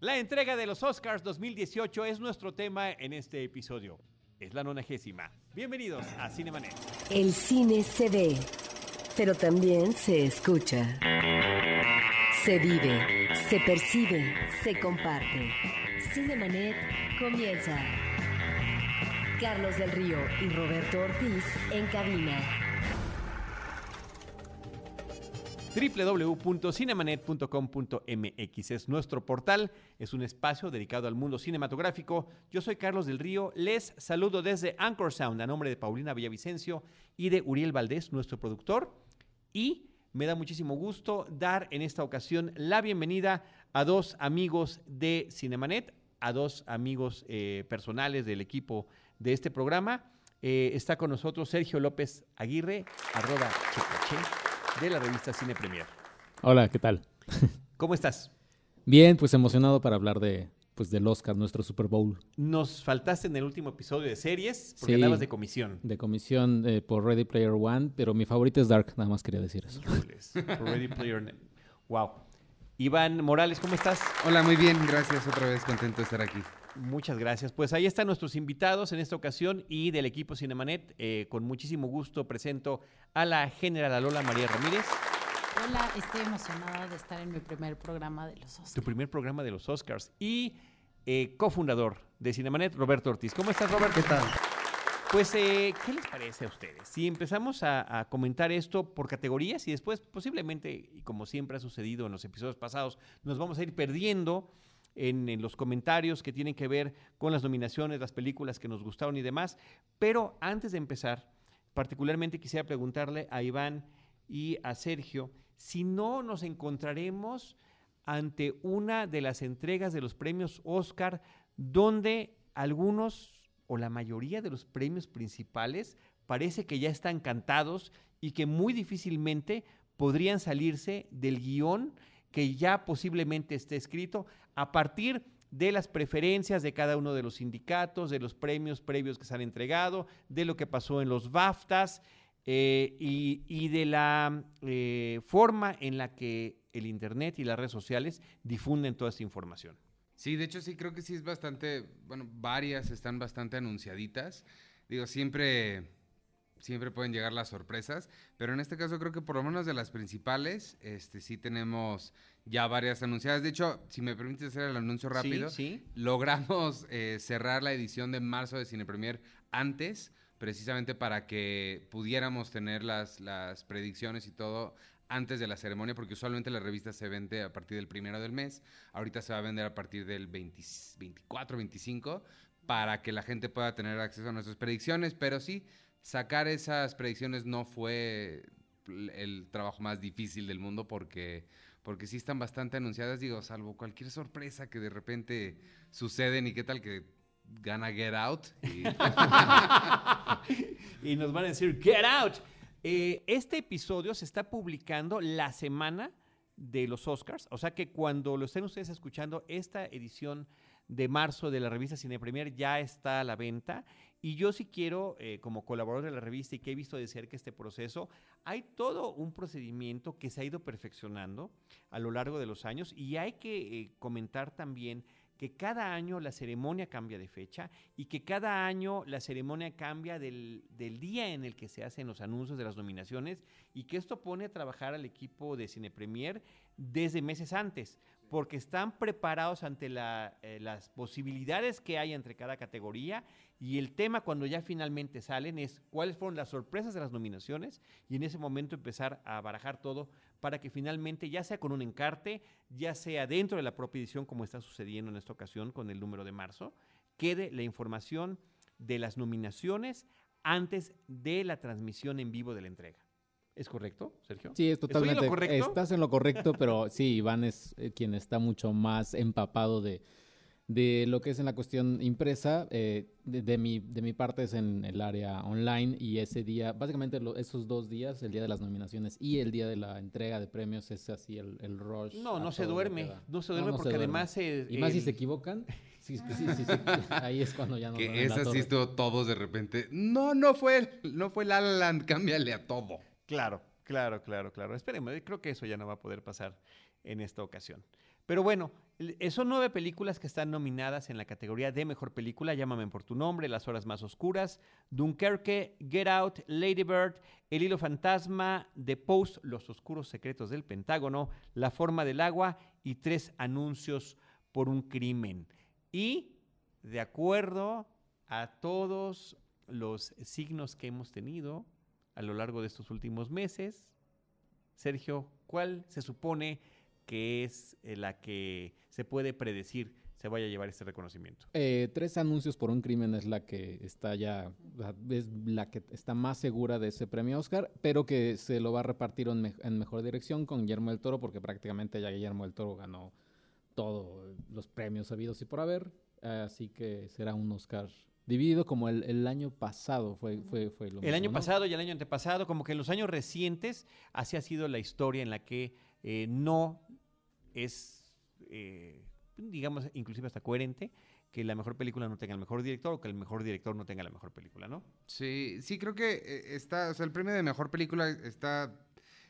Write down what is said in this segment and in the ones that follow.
La entrega de los Oscars 2018 es nuestro tema en este episodio. Es la nonagésima. Bienvenidos a Cinemanet. El cine se ve, pero también se escucha. Se vive, se percibe, se comparte. Cinemanet comienza. Carlos del Río y Roberto Ortiz en cabina. www.cinemanet.com.mx es nuestro portal, es un espacio dedicado al mundo cinematográfico. Yo soy Carlos del Río, les saludo desde Anchor Sound a nombre de Paulina Villavicencio y de Uriel Valdés, nuestro productor. Y me da muchísimo gusto dar en esta ocasión la bienvenida a dos amigos de Cinemanet, a dos amigos eh, personales del equipo de este programa. Eh, está con nosotros Sergio López Aguirre, arroba checache, de la revista Cine Premier. Hola, ¿qué tal? ¿Cómo estás? Bien, pues emocionado para hablar de pues del Oscar, nuestro Super Bowl. Nos faltaste en el último episodio de series porque Sí. andabas de comisión. De comisión eh, por Ready Player One, pero mi favorito es Dark, nada más quería decir eso. Ready Player One. Wow. Iván Morales, ¿cómo estás? Hola, muy bien, gracias. Otra vez contento de estar aquí. Muchas gracias. Pues ahí están nuestros invitados en esta ocasión y del equipo Cinemanet. Eh, con muchísimo gusto presento a la general Alola María Ramírez, Hola, estoy emocionada de estar en mi primer programa de los Oscars. tu primer programa de los Oscars, y eh, cofundador de Cinemanet, Roberto Ortiz. ¿Cómo estás, Roberto? ¿Qué tal? Pues, eh, ¿qué les parece a ustedes? Si empezamos a, a comentar esto por categorías y después posiblemente, y como siempre ha sucedido en los episodios pasados, nos vamos a ir perdiendo en, los comentarios que tienen que ver con las nominaciones, las películas que nos gustaron y demás. Pero antes de empezar, particularmente quisiera preguntarle a Iván y a Sergio si no nos encontraremos ante una de las entregas de los premios Oscar donde algunos o la mayoría de los premios principales parece que ya están cantados y que muy difícilmente podrían salirse del guion que ya posiblemente esté escrito a partir de las preferencias de cada uno de los sindicatos, de los premios previos que se han entregado, de lo que pasó en los BAFTAs eh, y, de la eh, forma en la que el Internet y las redes sociales difunden toda esta información. Sí, de hecho sí creo que sí es bastante, bueno, varias están bastante anunciaditas. Digo, siempre, siempre pueden llegar las sorpresas, pero en este caso creo que por lo menos de las principales, este, sí tenemos ya varias anunciadas. De hecho, si me permites hacer el anuncio rápido, Sí, sí. logramos eh, cerrar la edición de marzo de Cine Premier antes, precisamente para que pudiéramos tener las, las predicciones y todo antes de la ceremonia, porque usualmente la revista se vende a partir del primero del mes. Ahorita se va a vender a partir del 20 24, 25, para que la gente pueda tener acceso a nuestras predicciones. Pero sí, sacar esas predicciones no fue el trabajo más difícil del mundo porque porque sí están bastante anunciadas, digo, salvo cualquier sorpresa que de repente suceden y qué tal que gana Get Out. y- y nos van a decir, get out. Eh, este episodio se está publicando la semana de los Oscars, o sea que cuando lo estén ustedes escuchando, esta edición de marzo de la revista Cine Premier ya está a la venta. Y yo sí quiero, eh, como colaborador de la revista y que he visto de cerca este proceso, hay todo un procedimiento que se ha ido perfeccionando a lo largo de los años y hay que eh, comentar también que cada año la ceremonia cambia de fecha y que cada año la ceremonia cambia del, del día en el que se hacen los anuncios de las nominaciones y que esto pone a trabajar al equipo de Cine Premier desde meses antes, porque están preparados ante eh, las posibilidades que hay entre cada categoría y el tema cuando ya finalmente salen es cuáles fueron las sorpresas de las nominaciones y en ese momento empezar a barajar todo para que finalmente, ya sea con un encarte, ya sea dentro de la propia edición, como está sucediendo en esta ocasión con el número de marzo, quede la información de las nominaciones antes de la transmisión en vivo de la entrega. ¿Es correcto, Sergio? Sí, es ¿Estoy en totalmente. lo correcto? Estás en lo correcto, pero sí, Iván es eh, quien está mucho más empapado de, de lo que es en la cuestión impresa. eh, de, de mi, de mi parte es en el área online y ese día, básicamente lo- esos dos días, el día de las nominaciones y el día de la entrega de premios, es así el, el rush. No, no se duerme, no se duerme no porque duerme. además... Y más si se equivocan, sí, sí, sí, sí, sí, ahí es cuando ya no que en la esa sí torre. estuvo todos de repente. No, no fue, el- no fue La La Land, cámbiale a todo. Claro, claro, claro, claro. Esperemos, creo que eso ya no va a poder pasar en esta ocasión. Pero bueno, eh, son nueve películas que están nominadas en la categoría de mejor película. Llámame por tu nombre, Las Horas Más Oscuras, Dunkerque, Get Out, Lady Bird, El Hilo Fantasma, The Post, Los Oscuros Secretos del Pentágono, La Forma del Agua y Tres Anuncios por un Crimen. Y de acuerdo a todos los signos que hemos tenido a lo largo de estos últimos meses, Sergio, ¿cuál se supone que es eh, la que se puede predecir se vaya a llevar este reconocimiento? Eh, tres anuncios por un crimen es la que está ya, es la que está más segura de ese premio Oscar, pero que se lo va a repartir en, en mejor dirección con Guillermo del Toro, porque prácticamente ya Guillermo del Toro ganó todos los premios habidos y por haber, así que será un Oscar dividido como el, el año pasado fue, fue, fue lo El mismo, año ¿no? pasado y el año antepasado, como que en los años recientes, así ha sido la historia en la que eh, no es, eh, digamos, inclusive hasta coherente que la mejor película no tenga el mejor director o que el mejor director no tenga la mejor película, ¿no? Sí, sí, creo que eh, está, o sea, el premio de mejor película está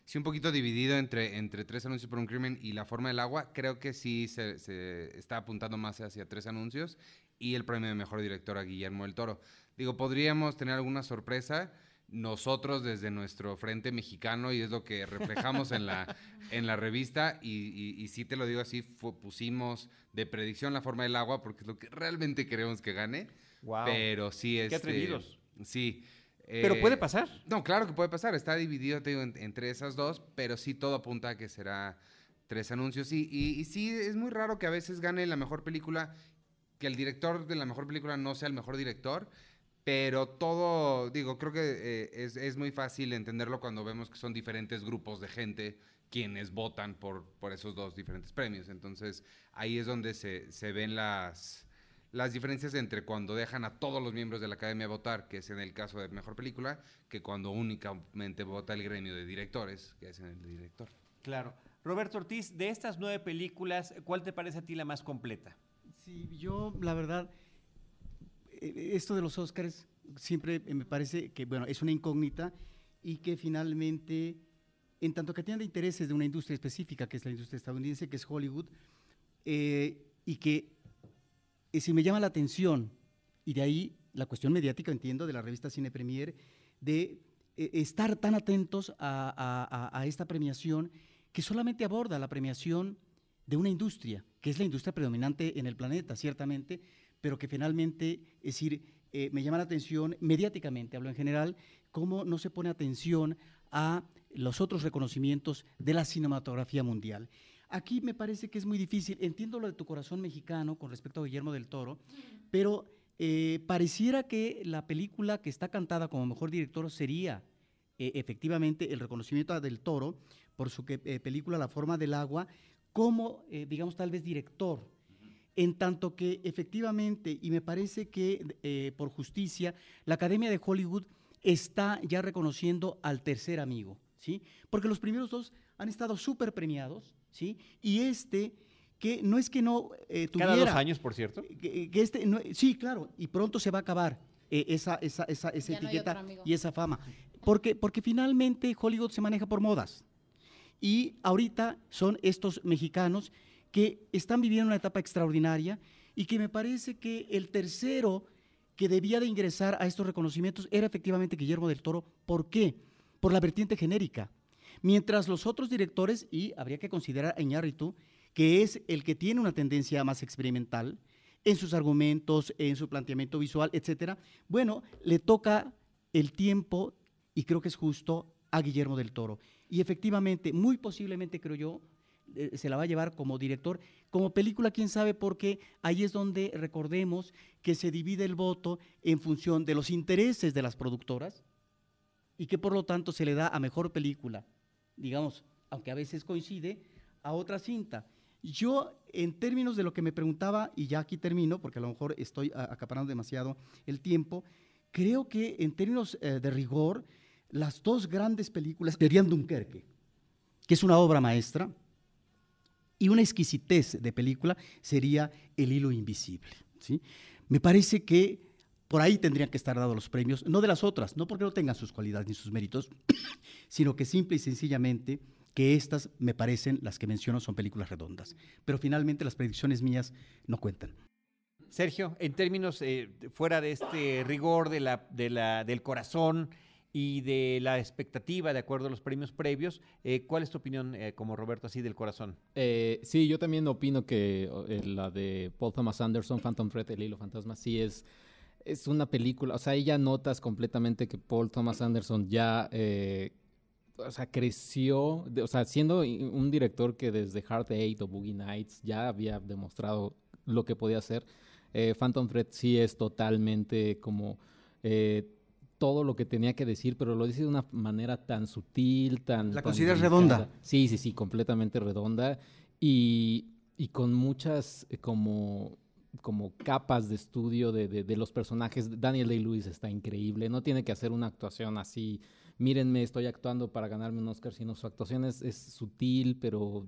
sí un poquito dividido entre, entre Tres Anuncios por un Crimen y La Forma del Agua. Creo que sí se, se está apuntando más hacia Tres Anuncios y el premio de mejor director a Guillermo del Toro. Digo, podríamos tener alguna sorpresa nosotros desde nuestro frente mexicano y es lo que reflejamos en la, en la revista y, y, y sí te lo digo así, fu- pusimos de predicción La Forma del Agua porque es lo que realmente queremos que gane. Wow. Pero sí es. Qué atrevidos. Sí. Pero eh, puede pasar. No, claro que puede pasar. Está dividido, te digo, en- entre esas dos, pero sí todo apunta a que será tres anuncios. Y, y, y sí, es muy raro que a veces gane la mejor película, que el director de la mejor película no sea el mejor director. Pero todo, digo, creo que eh, es, es muy fácil entenderlo cuando vemos que son diferentes grupos de gente quienes votan por, por esos dos diferentes premios. Entonces, ahí es donde se, se ven las, las diferencias entre cuando dejan a todos los miembros de la academia votar, que es en el caso de mejor película, que cuando únicamente vota el gremio de directores, que es en el director. Claro. Roberto Ortiz, de estas nueve películas, ¿cuál te parece a ti la más completa? Sí, yo la verdad, eh, esto de los Oscars siempre me parece que, bueno, es una incógnita y que finalmente, en tanto que atiende intereses de una industria específica, que es la industria estadounidense, que es Hollywood, eh, y que eh, si me llama la atención, y de ahí la cuestión mediática, entiendo, de la revista Cine Premier, de estar tan atentos a esta premiación que solamente aborda la premiación de una industria, que es la industria predominante en el planeta, ciertamente, pero que finalmente, es decir, eh, me llama la atención mediáticamente, hablo en general, cómo no se pone atención a los otros reconocimientos de la cinematografía mundial. Aquí me parece que es muy difícil, entiendo lo de tu corazón mexicano con respecto a Guillermo del Toro, pero eh, pareciera que la película que está cantada como mejor director sería eh, efectivamente el reconocimiento a del Toro por su que- eh, película La forma del agua como, eh, digamos, tal vez director. En tanto que efectivamente, y me parece que eh, por justicia, la Academia de Hollywood está ya reconociendo al tercer amigo, ¿sí? Porque los primeros dos han estado súper premiados, ¿sí? Y este, que no es que no eh, tuviera... Cada dos años, por cierto. Que, que este, no- sí, claro, y pronto se va a acabar eh, esa, esa, esa, esa no etiqueta y esa fama. Porque, porque finalmente Hollywood se maneja por modas. Y ahorita son estos mexicanos que están viviendo una etapa extraordinaria y que me parece que el tercero que debía de ingresar a estos reconocimientos era efectivamente Guillermo del Toro. ¿Por qué? Por la vertiente genérica. Mientras los otros directores, y habría que considerar a Iñárritu, que es el que tiene una tendencia más experimental en sus argumentos, en su planteamiento visual, etcétera, bueno, le toca el tiempo, y creo que es justo, a Guillermo del Toro. Y efectivamente, muy posiblemente, creo yo, eh, se la va a llevar como director. Como película, quién sabe, porque ahí es donde recordemos que se divide el voto en función de los intereses de las productoras y que por lo tanto se le da a mejor película, digamos, aunque a veces coincide, a otra cinta. Yo, en términos de lo que me preguntaba, y ya aquí termino, porque a lo mejor estoy acaparando demasiado el tiempo, creo que en términos eh, de rigor, las dos grandes películas serían Dunkerque, que es una obra maestra, y una exquisitez de película sería El hilo invisible. ¿sí? Me parece que por ahí tendrían que estar dados los premios, no de las otras, no porque no tengan sus cualidades ni sus méritos, sino que simple y sencillamente que estas me parecen, las que menciono, son películas redondas. Pero finalmente las predicciones mías no cuentan. Sergio, en términos eh, fuera de este rigor de de la, del corazón y de la expectativa de acuerdo a los premios previos, eh, ¿cuál es tu opinión eh, como Roberto así del corazón? Eh, sí, yo también opino que eh, la de Paul Thomas Anderson, Phantom Thread, El Hilo Fantasma, sí es, es una película, o sea, ya notas completamente que Paul Thomas Anderson ya, o sea, creció, o sea, siendo un director que desde Hard Eight o Boogie Nights ya había demostrado lo que podía hacer, Phantom Thread sí es totalmente como... todo lo que tenía que decir, pero lo dice de una manera tan sutil, tan... ¿La tan consideras delicada. redonda? Sí, sí, sí, completamente redonda y, y con muchas eh, como, como capas de estudio de, de- de los personajes. Daniel Day-Lewis está increíble, no tiene que hacer una actuación así, mírenme, estoy actuando para ganarme un Oscar, sino su actuación es, es sutil, pero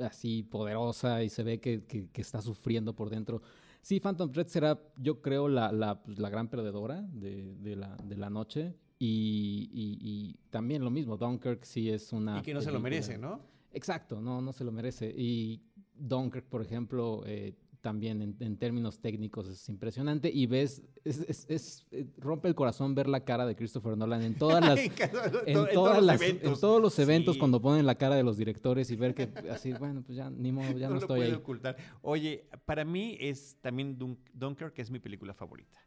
así poderosa y se ve que, que- que está sufriendo por dentro. Sí, Phantom Thread será, yo creo, la, la, pues, la gran perdedora de, de la, de la noche. Y, y- y también lo mismo, Dunkirk sí es una... y que no se lo merece, ¿no? Exacto, no, no se lo merece. Y Dunkirk, por ejemplo, eh, también en, en términos técnicos es impresionante y ves, es, es- es- eh, rompe el corazón ver la cara de Christopher Nolan en todas las... En cada- En, en todas todos los las- eventos. en todos los eventos Sí. cuando ponen la cara de los directores y ver que así, bueno, pues ya ni modo, ya no, lo estoy ahí. ocultar. Oye, para mí es también Dun- Dunkirk, que es mi película favorita.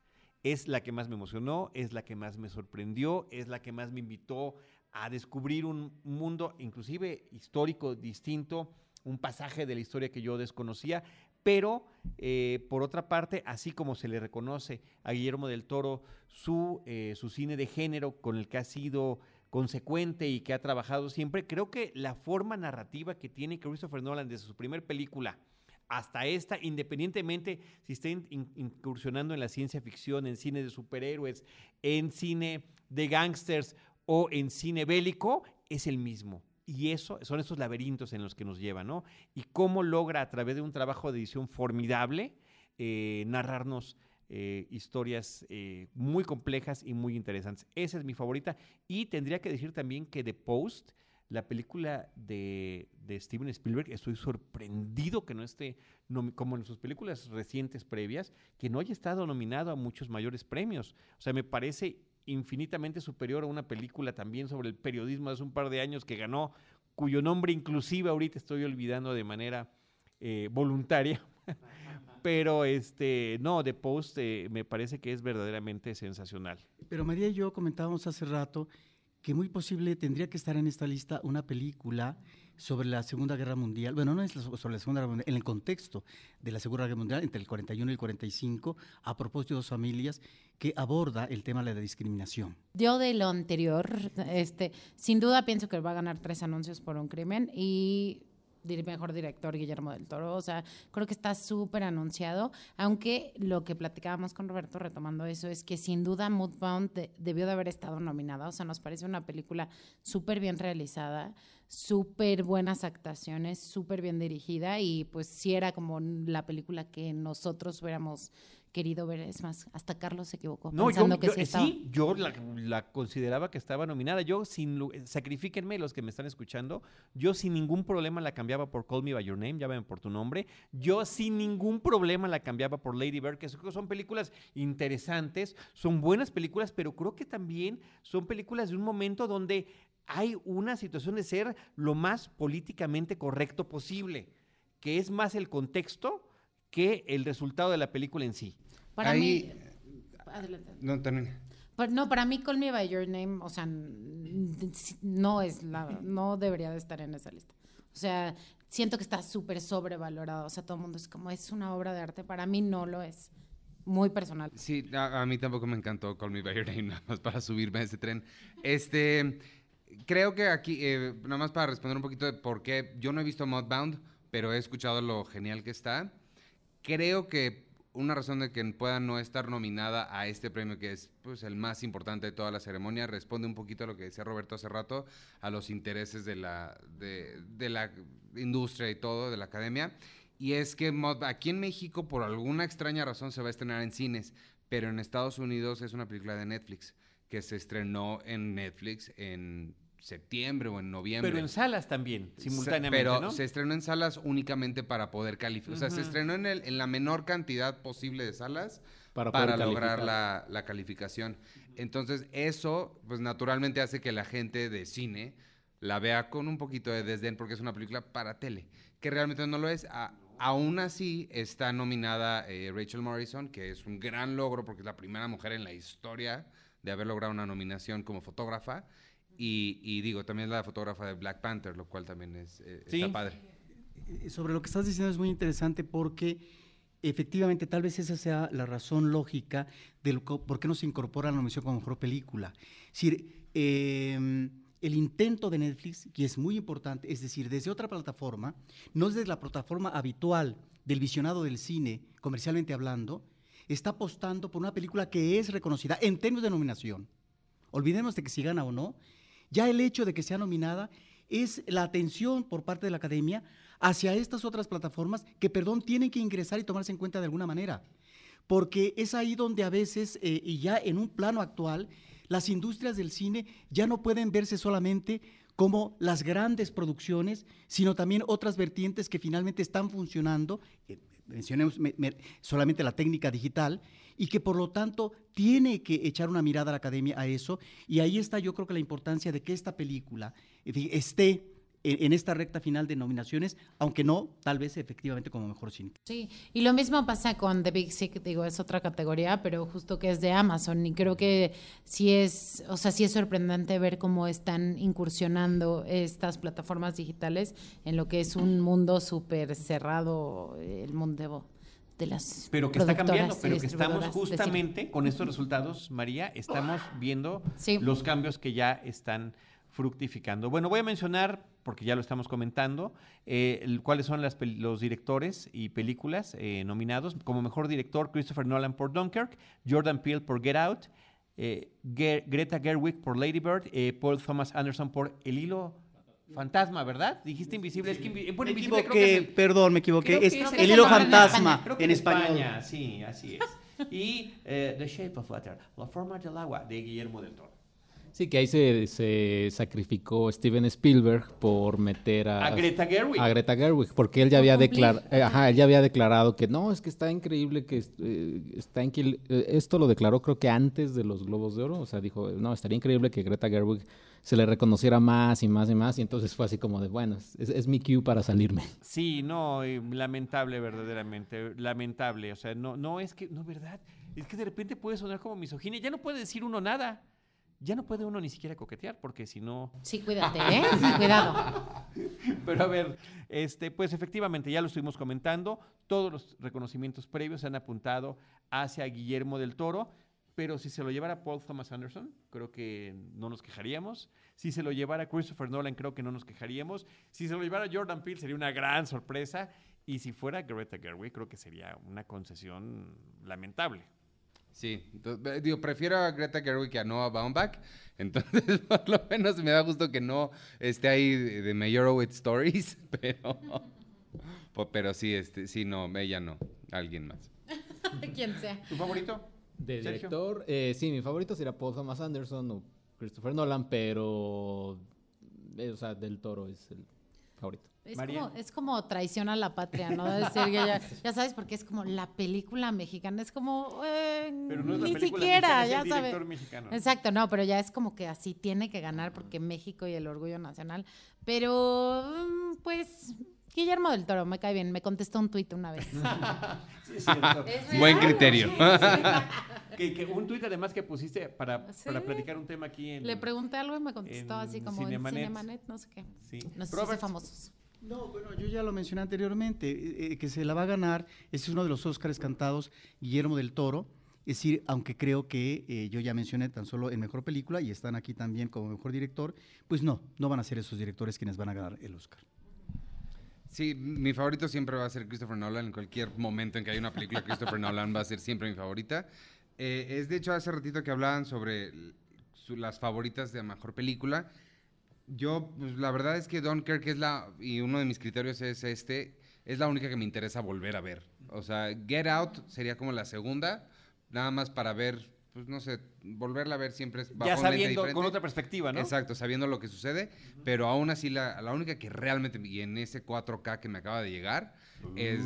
Es la que más me emocionó, es la que más me sorprendió, es la que más me invitó a descubrir un mundo, inclusive histórico, distinto, un pasaje de la historia que yo desconocía. Pero, eh, por otra parte, así como se le reconoce a Guillermo del Toro su, eh, su cine de género con el que ha sido consecuente y que ha trabajado siempre, creo que la forma narrativa que tiene Christopher Nolan desde su primer película hasta esta, independientemente si está in- in- incursionando en la ciencia ficción, en cine de superhéroes, en cine de gángsters o en cine bélico, es el mismo. Y eso son esos laberintos en los que nos lleva, ¿no? Y cómo logra a través de un trabajo de edición formidable eh, narrarnos eh, historias eh, muy complejas y muy interesantes. Esa es mi favorita. Y tendría que decir también que The Post, la película de, de Steven Spielberg, estoy sorprendido que no esté, como en sus películas recientes previas, que no haya estado nominado a muchos mayores premios. O sea, me parece infinitamente superior a una película también sobre el periodismo hace un par de años que ganó, cuyo nombre inclusive ahorita estoy olvidando de manera eh, voluntaria. Pero este, no, The Post eh, me parece que es verdaderamente sensacional. Pero María y yo comentábamos hace rato que muy posible tendría que estar en esta lista una película sobre la Segunda Guerra Mundial. Bueno, no es sobre la Segunda Guerra Mundial, en el contexto de la Segunda Guerra Mundial, entre el 41 y el 45, a propósito de dos familias, que aborda el tema de la discriminación. Yo de lo anterior, este, sin duda pienso que va a ganar tres anuncios por un crimen y mejor director Guillermo del Toro. O sea, creo que está súper anunciado, aunque lo que platicábamos con Roberto retomando eso es que sin duda Moodbound de- debió de haber estado nominada. O sea, nos parece una película súper bien realizada, súper buenas actuaciones, súper bien dirigida y pues sí era como la película que nosotros hubiéramos querido ver. Es más, hasta Carlos se equivocó No, yo, pensando que yo- sí eh, estaba. sí, yo la, la consideraba que estaba nominada. Yo, sin eh, sacrifíquenme los que me están escuchando, yo sin ningún problema la cambiaba por Call Me By Your Name, llámame por tu nombre. Yo sin ningún problema la cambiaba por Lady Bird, que son películas interesantes, son buenas películas, pero creo que también son películas de un momento donde hay una situación de ser lo más políticamente correcto posible, que es más el contexto que el resultado de la película en sí. Para Ahí- mí. Adelante. No, termina. Pero no, para mí Call Me By Your Name, o sea, no es la, no debería de estar en esa lista. O sea, siento que está súper sobrevalorado. O sea, todo el mundo es como, es una obra de arte. Para mí no lo es. Muy personal. Sí, a, a mí tampoco me encantó Call Me By Your Name, nada más para subirme a ese tren. Este, creo que aquí, eh, nada más para responder un poquito de por qué, yo no he visto Mudbound, pero he escuchado lo genial que está. Creo que una razón de que pueda no estar nominada a este premio, que es pues, el más importante de toda la ceremonia, responde un poquito a lo que decía Roberto hace rato, a los intereses de la, de, de la industria y todo, de la academia. Y es que aquí en México, por alguna extraña razón, se va a estrenar en cines, pero en Estados Unidos es una película de Netflix, que se estrenó en Netflix en septiembre o en noviembre. Pero en salas también, Se- simultáneamente, Pero ¿no? se estrenó en salas únicamente para poder calificar. O sea, se estrenó en, el- en la menor cantidad posible de salas Para para, lograr la, la calificación. Entonces, eso, pues naturalmente hace que la gente de cine la vea con un poquito de desdén porque es una película para tele, que realmente no lo es. A- aún así, está nominada eh, Rachel Morrison, que es un gran logro porque es la primera mujer en la historia de haber logrado una nominación como fotógrafa. Y, y digo, también es la fotógrafa de Black Panther, lo cual también es, eh, Sí. está padre. Eh, Sobre lo que estás diciendo es muy interesante porque efectivamente tal vez esa sea la razón lógica del co- por qué no se incorpora la nominación como mejor película. Es decir, eh, el intento de Netflix, que es muy importante, es decir, desde otra plataforma, no desde la plataforma habitual del visionado del cine, comercialmente hablando, está apostando por una película que es reconocida en términos de nominación. Olvidemos de que si gana o no, ya el hecho de que sea nominada es la atención por parte de la academia hacia estas otras plataformas que, perdón, tienen que ingresar y tomarse en cuenta de alguna manera. Porque es ahí donde a veces, eh, y ya en un plano actual, las industrias del cine ya no pueden verse solamente como las grandes producciones, sino también otras vertientes que finalmente están funcionando, mencionemos me- me- solamente la técnica digital, y que por lo tanto tiene que echar una mirada a la academia a eso, y ahí está yo creo que la importancia de que esta película fin, esté en, en esta recta final de nominaciones, aunque no, tal vez efectivamente como mejor cine. Sí, y lo mismo pasa con The Big Sick, digo, es otra categoría, pero justo que es de Amazon y creo que sí es, o sea, sí es sorprendente ver cómo están incursionando estas plataformas digitales en lo que es un mundo súper cerrado, el mundo de las Pero que está cambiando, pero que estamos justamente con estos resultados, María, estamos viendo Sí. los cambios que ya están fructificando. Bueno, voy a mencionar, porque ya lo estamos comentando, eh, el- cuáles son las los directores y películas eh, nominados. Como mejor director, Christopher Nolan por Dunkirk, Jordan Peele por Get Out, eh, Greta Gerwig por Lady Bird, Paul Thomas Anderson por El Hilo Fantasma, ¿verdad? Dijiste invisible. Es que invi- bueno, Me invisible creo que es equivoqué, el- perdón, me equivoqué. Es es el hilo en fantasma en español. España, sí, así es. Y eh, The Shape of Water, La forma del agua, de Guillermo del Toro. Sí, que ahí se, se sacrificó Steven Spielberg por meter a, A Greta Gerwig. a Greta Gerwig, porque él ya había declarado, ajá, él ya había declarado que no, es que está increíble que eh, está inquil- eh, esto lo declaró creo que antes de los Globos de Oro, o sea, dijo, no, estaría increíble que Greta Gerwig se le reconociera más y más y más, y entonces fue así como de, bueno, es, es mi cue para salirme. Sí, no, eh, lamentable verdaderamente, lamentable. O sea, no, no es que, no, ¿verdad? Es que de repente puede sonar como misoginia. Ya no puede decir uno nada. Ya no puede uno ni siquiera coquetear, porque si no... Sí, cuídate, ¿eh? Cuidado. Pero a ver, este, pues efectivamente, ya lo estuvimos comentando, todos los reconocimientos previos se han apuntado hacia Guillermo del Toro, pero si se lo llevara Paul Thomas Anderson, creo que no nos quejaríamos. Si se lo llevara Christopher Nolan, creo que no nos quejaríamos. Si se lo llevara Jordan Peele, sería una gran sorpresa. Y si fuera Greta Gerwig, creo que sería una concesión lamentable. Sí, entonces, digo, prefiero a Greta Gerwig que a Noah Baumbach, entonces por lo menos me da gusto que no esté ahí de, de Meyerowitz Stories, pero, pero sí, este, sí, no, ella no, alguien más. Quien sea. ¿Tu favorito? De Sergio. director, eh, sí, mi favorito sería Paul Thomas Anderson o Christopher Nolan, pero, eh, o sea, del Toro es el favorito. Es como, es como traición a la patria, ¿no? Decir que ya, ya sabes, porque es como la película mexicana, es como, eh, Pero no es la ni película siquiera, mexicana, es ya el sabes. director mexicano. Exacto, no, pero ya es como que así tiene que ganar porque México y el orgullo nacional. Pero, mm, pues, Guillermo del Toro, me cae bien, me contestó un tuit una vez. Sí, Buen criterio. sí, sí. Que, que un tuit además que pusiste para, Sí. para platicar un tema aquí en... Le pregunté algo y me contestó así como Cinemanet. en Cinemanet, no sé qué. Sí. Nos hizo Robert. famosos. No, bueno, yo ya lo mencioné anteriormente, eh, eh, que se la va a ganar, ese es uno de los Óscares cantados, Guillermo del Toro, es decir, aunque creo que eh, yo ya mencioné tan solo en Mejor Película y están aquí también como Mejor Director, pues no, no van a ser esos directores quienes van a ganar el Óscar. Sí, mi favorito siempre va a ser Christopher Nolan. En cualquier momento en que haya una película, Christopher Nolan va a ser siempre mi favorita. Eh, es de hecho hace ratito que hablaban sobre su- las favoritas de mejor película. Yo, pues la verdad es que Dunkirk es la, y uno de mis criterios es este, es la única que me interesa volver a ver. O sea, Get Out sería como la segunda, nada más para ver pues no sé, volverla a ver siempre es Ya sabiendo, con otra perspectiva, ¿no? Exacto, sabiendo lo que sucede, pero aún así la, la única que realmente, y en ese 4K que me acaba de llegar, es,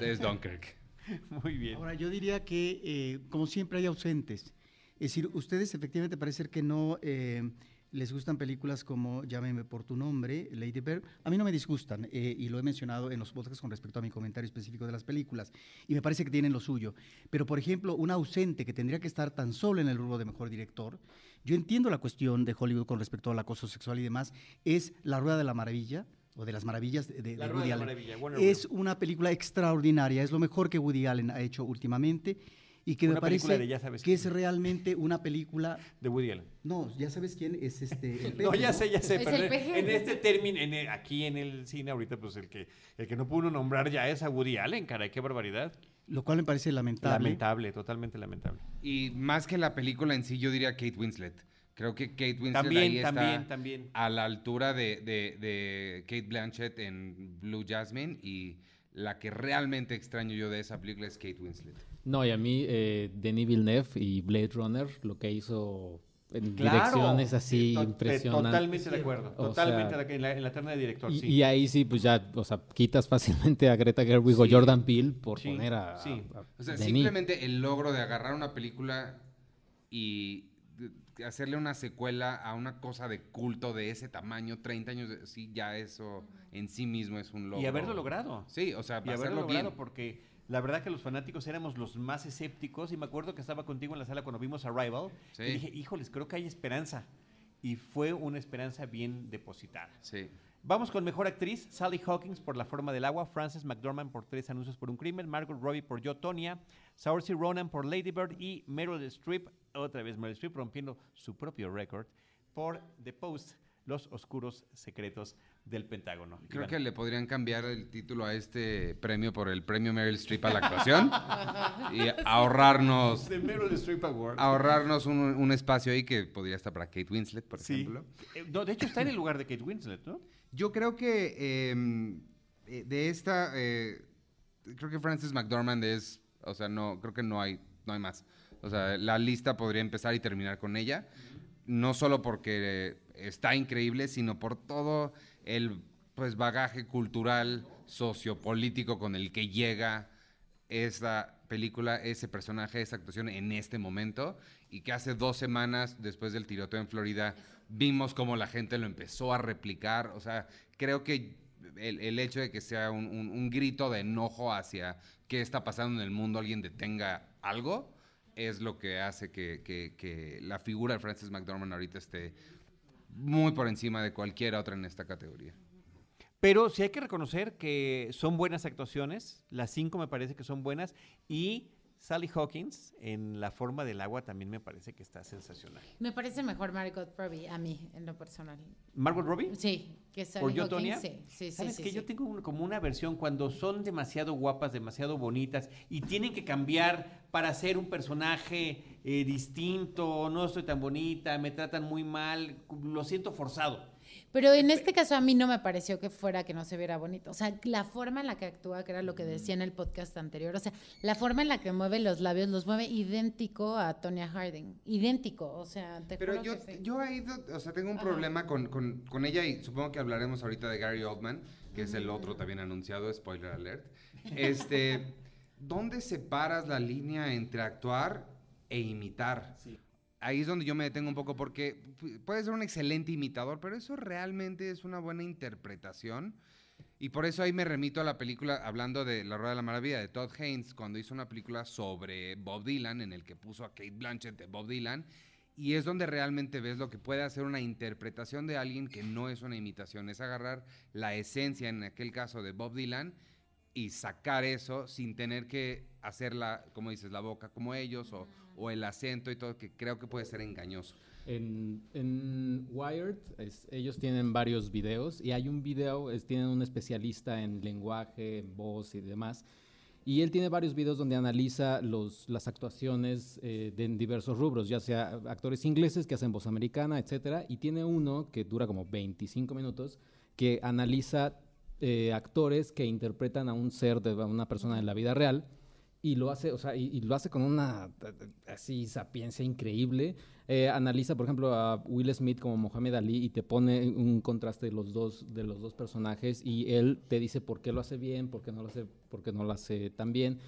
es Dunkirk. Muy bien. Ahora, yo diría que, eh, como siempre, hay ausentes. Es decir, ustedes efectivamente parece que no eh, les gustan películas como Llámeme por tu nombre, Lady Bird. A mí no me disgustan, eh, y lo he mencionado en los podcasts con respecto a mi comentario específico de las películas, y me parece que tienen lo suyo. Pero, por ejemplo, un ausente que tendría que estar tan solo en el rubro de mejor director, yo entiendo la cuestión de Hollywood con respecto al acoso sexual y demás, es La Rueda de la Maravilla, o de las maravillas de, de- La de Woody Allen. Es una película extraordinaria, es lo mejor que Woody Allen ha hecho últimamente y que Una me parece de ya sabes que es realmente una película. De Woody Allen. No, ya sabes quién es este. el No, ya sé, ya sé, Es pero el en- peje. en este término, en el- aquí en el cine ahorita, pues el que, el que no pudo nombrar ya es a Woody Allen, caray, qué barbaridad. Lo cual me parece lamentable. Lamentable, totalmente lamentable. Y más que la película en sí, yo diría Kate Winslet. Creo que Kate Winslet También, ahí está también, también. a la altura de, de- de Kate Blanchett en Blue Jasmine y la que realmente extraño yo de esa película es Kate Winslet. No, y a mí, eh, Denis Villeneuve y Blade Runner, lo que hizo en Claro. direcciones así To- te- impresionantes. Totalmente de acuerdo. O Totalmente sea, de- en, la, en la terna de director, Y, sí. y ahí sí, pues ya, o sea, quitas fácilmente a Greta Gerwig o. Jordan Peele por Sí, poner a, sí. a- a O sea, Denis. simplemente el logro de agarrar una película y hacerle una secuela a una cosa de culto de ese tamaño, 30 años, de- sí, ya eso en sí mismo es un logro. Y haberlo logrado. Sí, o sea, y haberlo logrado bien. porque la verdad que los fanáticos éramos los más escépticos y me acuerdo que estaba contigo en la sala cuando vimos Arrival Sí. y dije, híjoles, creo que hay esperanza. Y fue una esperanza bien depositada. Sí. Vamos con mejor actriz, Sally Hawkins por La forma del agua, Frances McDormand por Tres anuncios por un crimen, Margot Robbie por Yo Tonya, Saoirse Ronan por Lady Bird y Meryl Streep, otra vez Meryl Streep rompiendo su propio récord por The Post, Los oscuros secretos del Pentágono. Creo Iván. que le podrían cambiar el título a este premio por el premio Meryl Streep a la actuación y ahorrarnos The Meryl Streep Award. ahorrarnos un, un espacio ahí que podría estar para Kate Winslet, por Sí. ejemplo. Eh, no, de hecho está en el lugar de Kate Winslet, ¿no? Yo creo que eh, eh, de esta, eh, creo que Frances McDormand es, o sea, no, creo que no hay, no hay más. O sea, la lista podría empezar y terminar con ella, no solo porque está increíble, sino por todo el pues bagaje cultural, sociopolítico con el que llega esta película, ese personaje, esa actuación en este momento y que hace dos semanas después del tiroteo en Florida vimos cómo la gente lo empezó a replicar. O sea, creo que el, el hecho de que sea un, un- grito de enojo hacia qué está pasando en el mundo, alguien detenga algo, es lo que hace que, que- que la figura de Frances McDormand ahorita esté muy por encima de cualquier otra en esta categoría. Pero sí hay que reconocer que son buenas actuaciones, las cinco me parece que son buenas, y Sally Hawkins en La forma del agua también me parece que está sensacional. Me parece mejor Margot Robbie a mí, en lo personal. ¿Margot Robbie? Sí, que Sally ¿Por yo, Hawkins, Tonya? Sí, sí, sí. ¿Sabes sí, que sí. Yo tengo un- como una versión cuando son demasiado guapas, demasiado bonitas y tienen que cambiar para ser un personaje eh, distinto, no estoy tan bonita, me tratan muy mal, lo siento forzado. Pero en este caso a mí no me pareció que fuera que no se viera bonito. O sea, la forma en la que actúa, que era lo que decía en el podcast anterior, o sea, la forma en la que mueve los labios, los mueve idéntico a Tonya Harding. Idéntico, o sea, te Pero juro yo, que sí. yo ahí, o sea, tengo un Ajá. problema con, con- con ella y supongo que hablaremos ahorita de Gary Oldman, que es el otro también anunciado, spoiler alert. Este, ¿dónde separas la línea entre actuar e imitar? Ahí es donde yo me detengo un poco porque pu- puede ser un excelente imitador, pero eso realmente es una buena interpretación. Y por eso ahí me remito a la película, hablando de La Rueda de la Maravilla, de Todd Haynes, cuando hizo una película sobre Bob Dylan, en el que puso a Kate Blanchett de Bob Dylan, y es donde realmente ves lo que puede hacer una interpretación de alguien que no es una imitación, es agarrar la esencia, en aquel caso de Bob Dylan, y sacar eso sin tener que hacerla, como dices, la boca como ellos, o, o el acento y todo, que creo que puede ser engañoso. En, en Wired, es- ellos tienen varios videos y hay un video, es- tienen un especialista en lenguaje, en voz y demás. Y él tiene varios videos donde analiza los, las actuaciones eh, de en diversos rubros, ya sea actores ingleses que hacen voz americana, etcétera. Y tiene uno que dura como 25 minutos que analiza eh, actores que interpretan a un ser de una persona en la vida real y lo hace, o sea, y, lo hace con una así sapiencia increíble. Eh, analiza, por ejemplo, a Will Smith como Mohamed Ali y te pone un contraste de los dos, de los dos personajes y él te dice por qué lo hace bien, por qué no lo hace, por qué no lo hace tan bien.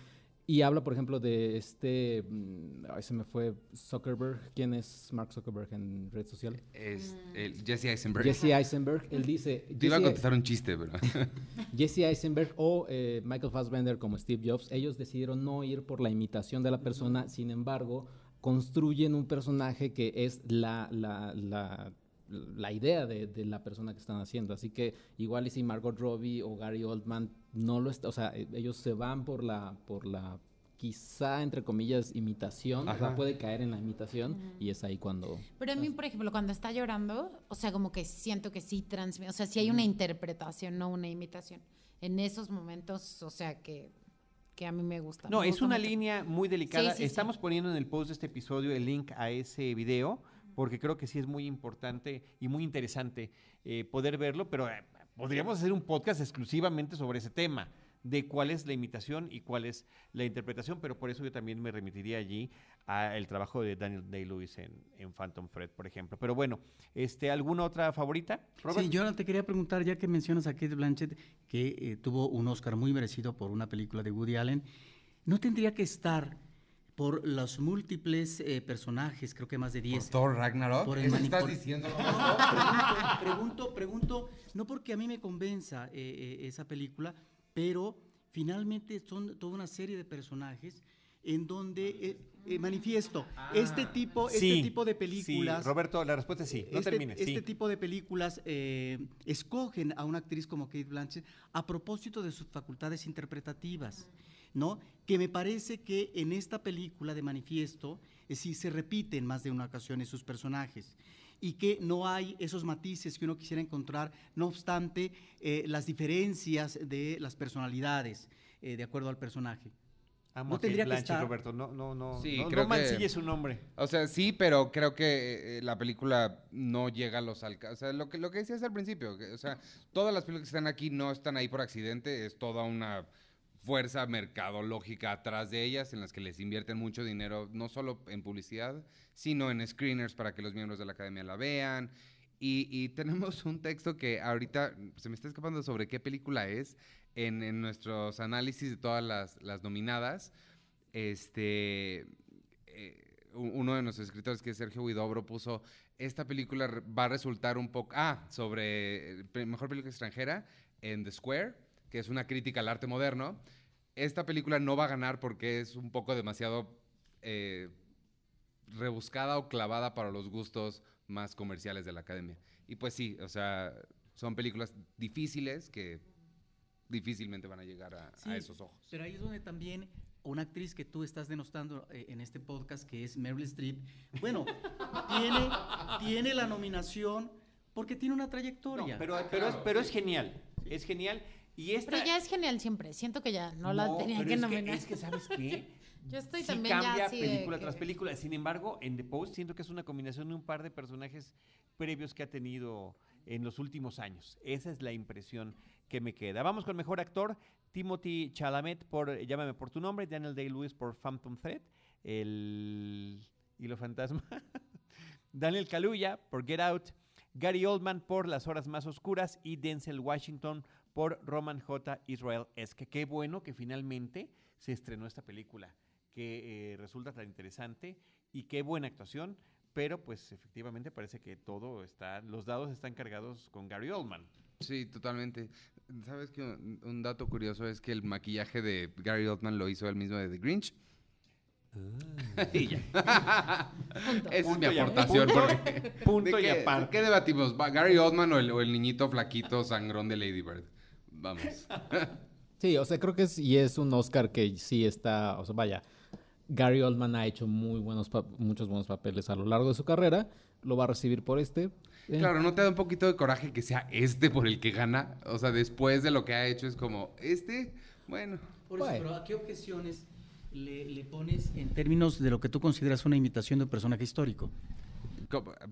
Y habla, por ejemplo, de este, mm, ay, se me fue Zuckerberg. ¿Quién es Mark Zuckerberg en red social? Es el Jesse Eisenberg. Jesse Eisenberg. Él dice, Te iba a contestar un chiste, pero... Jesse Eisenberg o eh, Michael Fassbender como Steve Jobs, ellos decidieron no ir por la imitación de la persona, sin embargo, construyen un personaje que es la, la, la, la idea de, de la persona que están haciendo. Así que igual y si Margot Robbie o Gary Oldman no lo está, o sea, eh, ellos se van por la, por la quizá entre comillas imitación, o sea, Ajá. puede caer en la imitación y es ahí cuando Pero a mí, por ejemplo, cuando está llorando, o sea, como que siento que sí transmite, o sea, sí hay una interpretación, no una imitación. En esos momentos, o sea, que, que a mí me gusta. No, me es gusta una mucho. línea muy delicada. Sí, sí, sí. Estamos poniendo en el post de este episodio el link a ese video, porque creo que sí es muy importante y muy interesante eh, poder verlo, pero eh, podríamos hacer un podcast exclusivamente sobre ese tema de cuál es la imitación y cuál es la interpretación, pero por eso yo también me remitiría allí al trabajo de Daniel Day-Lewis en, en Phantom Thread, por ejemplo. Pero bueno, este, ¿alguna otra favorita? Sí, yo te quería preguntar, ya que mencionas a Kate Blanchett, que eh, tuvo un Oscar muy merecido por una película de Woody Allen, ¿no tendría que estar por los múltiples eh, personajes, creo que más de 10? Thor Ragnarok. Por el ¿Eso mani- estás por- diciendo? No, pregunto, pregunto, pregunto, no porque a mí me convenza eh, eh, esa película, pero finalmente son toda una serie de personajes en donde eh, eh, manifiesto este tipo, este tipo de sí, películas. Roberto, la respuesta es sí. No este, termines. este sí. tipo de películas eh, escogen a una actriz como Kate Blanchett a propósito de sus facultades interpretativas, ¿no? Que me parece que en esta película de Manifiesto eh, sí se repiten más de una ocasión esos personajes y que no hay esos matices que uno quisiera encontrar, no obstante eh, las diferencias de las personalidades eh, de acuerdo al personaje. Amo no tendría que estar- Roberto. No, no, no. Sí, no, creo no que- su nombre. O sea, sí, pero creo que eh, la película no llega a los alcances. O sea, lo que, lo que decías al principio, que, o sea, todas las películas que están aquí no están ahí por accidente, es toda una fuerza mercadológica atrás de ellas en las que les invierten mucho dinero, no solo en publicidad, sino en screeners para que los miembros de la academia la vean. Y, tenemos un texto que ahorita se me está escapando sobre qué película es en, nuestros análisis de todas las, nominadas. Este, eh, uno de nuestros escritores, que es Sergio Huidobro, puso, esta película va a resultar un poco, ah, sobre eh, mejor película extranjera, en The Square, que es una crítica al arte moderno. Esta película no va a ganar porque es un poco demasiado eh, rebuscada o clavada para los gustos más comerciales de la academia. Y pues sí, o sea, son películas difíciles que difícilmente van a llegar a, esos ojos. Pero ahí es donde también una actriz que tú estás denostando eh, en este podcast, que es Meryl Streep, bueno, tiene, tiene la nominación porque tiene una No, trayectoria. pero, pero, es, pero es genial. Es genial. Y esta. Pero ya es genial siempre. Siento que ya no, la tenía pero que es nominar. es que, ¿sabes qué? Yo estoy Sí también ya cambia así de película tras película. Sin embargo, en The Post siento que es una combinación de un par de personajes previos que ha tenido en los últimos años. Esa es la impresión que me queda. Vamos con mejor actor. Timothy Chalamet por Llámame por tu nombre. Daniel Day-Lewis por Phantom Thread. El Hilo Fantasma. Daniel Kaluuya por Get Out. Gary Oldman por Las Horas Más Oscuras. Y Denzel Washington por Roman J. Israel. Es que qué bueno que finalmente se estrenó esta película que eh, resulta tan interesante y qué buena actuación, pero pues efectivamente parece que todo está, los dados están cargados con Gary Oldman. Sí, totalmente. ¿Sabes que un, un dato curioso es que el maquillaje de Gary Oldman lo hizo él mismo de The Grinch? y ya. Punto. Esa es mi aportación. punto- porque- punto ¿de y qué, aparte. ¿Qué debatimos? ¿Va ¿Gary Oldman o el, o el niñito flaquito sangrón de Lady Bird? Vamos. Sí, o sea, creo que es, y es un Oscar que sí está, o sea, vaya, Gary Oldman ha hecho muy buenos, pa- muchos buenos papeles a lo largo de su carrera, lo va a recibir por este. Eh, Claro, ¿no te da un poquito de coraje que sea este por el que gana? O sea, después de lo que ha hecho es como, este, bueno. Por eso, Bueno. pero ¿a qué objeciones le, le pones en términos de lo que tú consideras una imitación de un personaje histórico?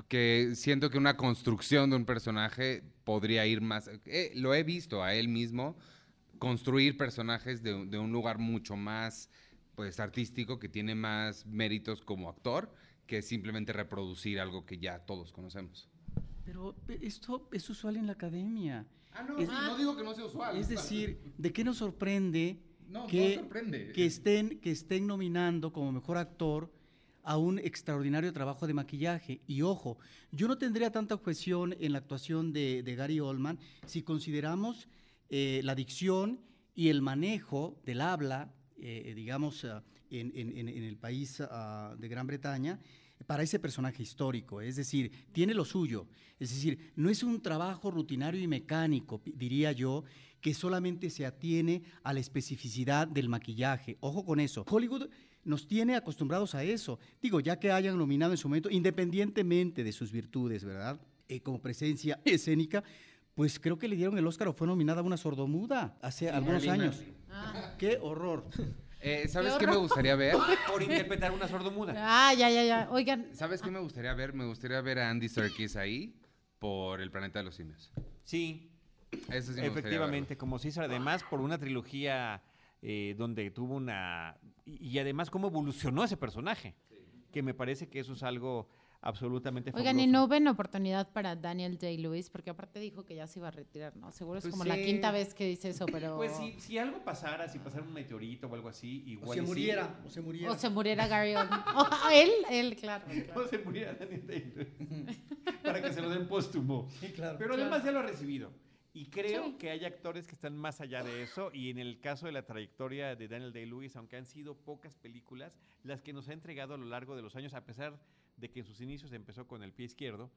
Que siento que una construcción de un personaje podría ir más. eh, lo he visto a él mismo construir personajes de, un- de un lugar mucho más pues artístico que tiene más méritos como actor que simplemente reproducir algo que ya todos conocemos. Pero eh, esto es usual en la academia. Ah, no, Es- no digo que no sea usual. Es decir, ¿de qué nos sorprende no, que, no sorprende. que estén, que estén nominando como mejor actor a un extraordinario trabajo de maquillaje? Y ojo, yo no tendría tanta objeción en la actuación de, Gary Oldman si consideramos eh, la dicción y el manejo del habla, eh, digamos, ah, en, el país ah, de Gran Bretaña, para ese personaje histórico. Es decir, tiene lo suyo. Es decir, no es un trabajo rutinario y mecánico, diría yo, que solamente se atiene a la especificidad del maquillaje. Ojo con eso. Hollywood nos tiene acostumbrados a eso. Digo, ya que hayan nominado en su momento, independientemente de sus virtudes, ¿verdad? Eh, como presencia escénica, pues creo que le dieron el Oscar o fue nominada a una sordomuda hace algunos Marlene años. Ah. ¡Qué horror! Eh, ¿Sabes Qué qué me gustaría ver? Por interpretar una sordomuda. Ah, ya, ya, ya. Oigan, ¿Sabes qué me gustaría ver? Me gustaría ver a Andy Serkis ahí por El Planeta de los Simios. Sí, Eso sí me gustaría efectivamente, como César, además por una trilogía eh, donde tuvo una... Y, y además cómo evolucionó ese personaje, que me parece que eso es algo absolutamente oigan, y fabuloso. no ven oportunidad para Daniel Day-Lewis, porque aparte dijo que ya se iba a retirar, ¿no? Seguro es Pues como la quinta vez que dice eso, pero... Pues si, si algo pasara, si pasara un meteorito o algo así, igual O y se sí. muriera, o se muriera. O se muriera Gary Oldman. O, él, él, claro. claro. O se muriera Daniel Day-Lewis. Para que se lo den póstumo. Sí, claro. Pero además ya lo ha recibido. Y creo Sí. que hay actores que están más allá de eso. Y en el caso de la trayectoria de Daniel Day-Lewis, aunque han sido pocas películas, las que nos ha entregado a lo largo de los años, a pesar de que en sus inicios empezó con el pie izquierdo,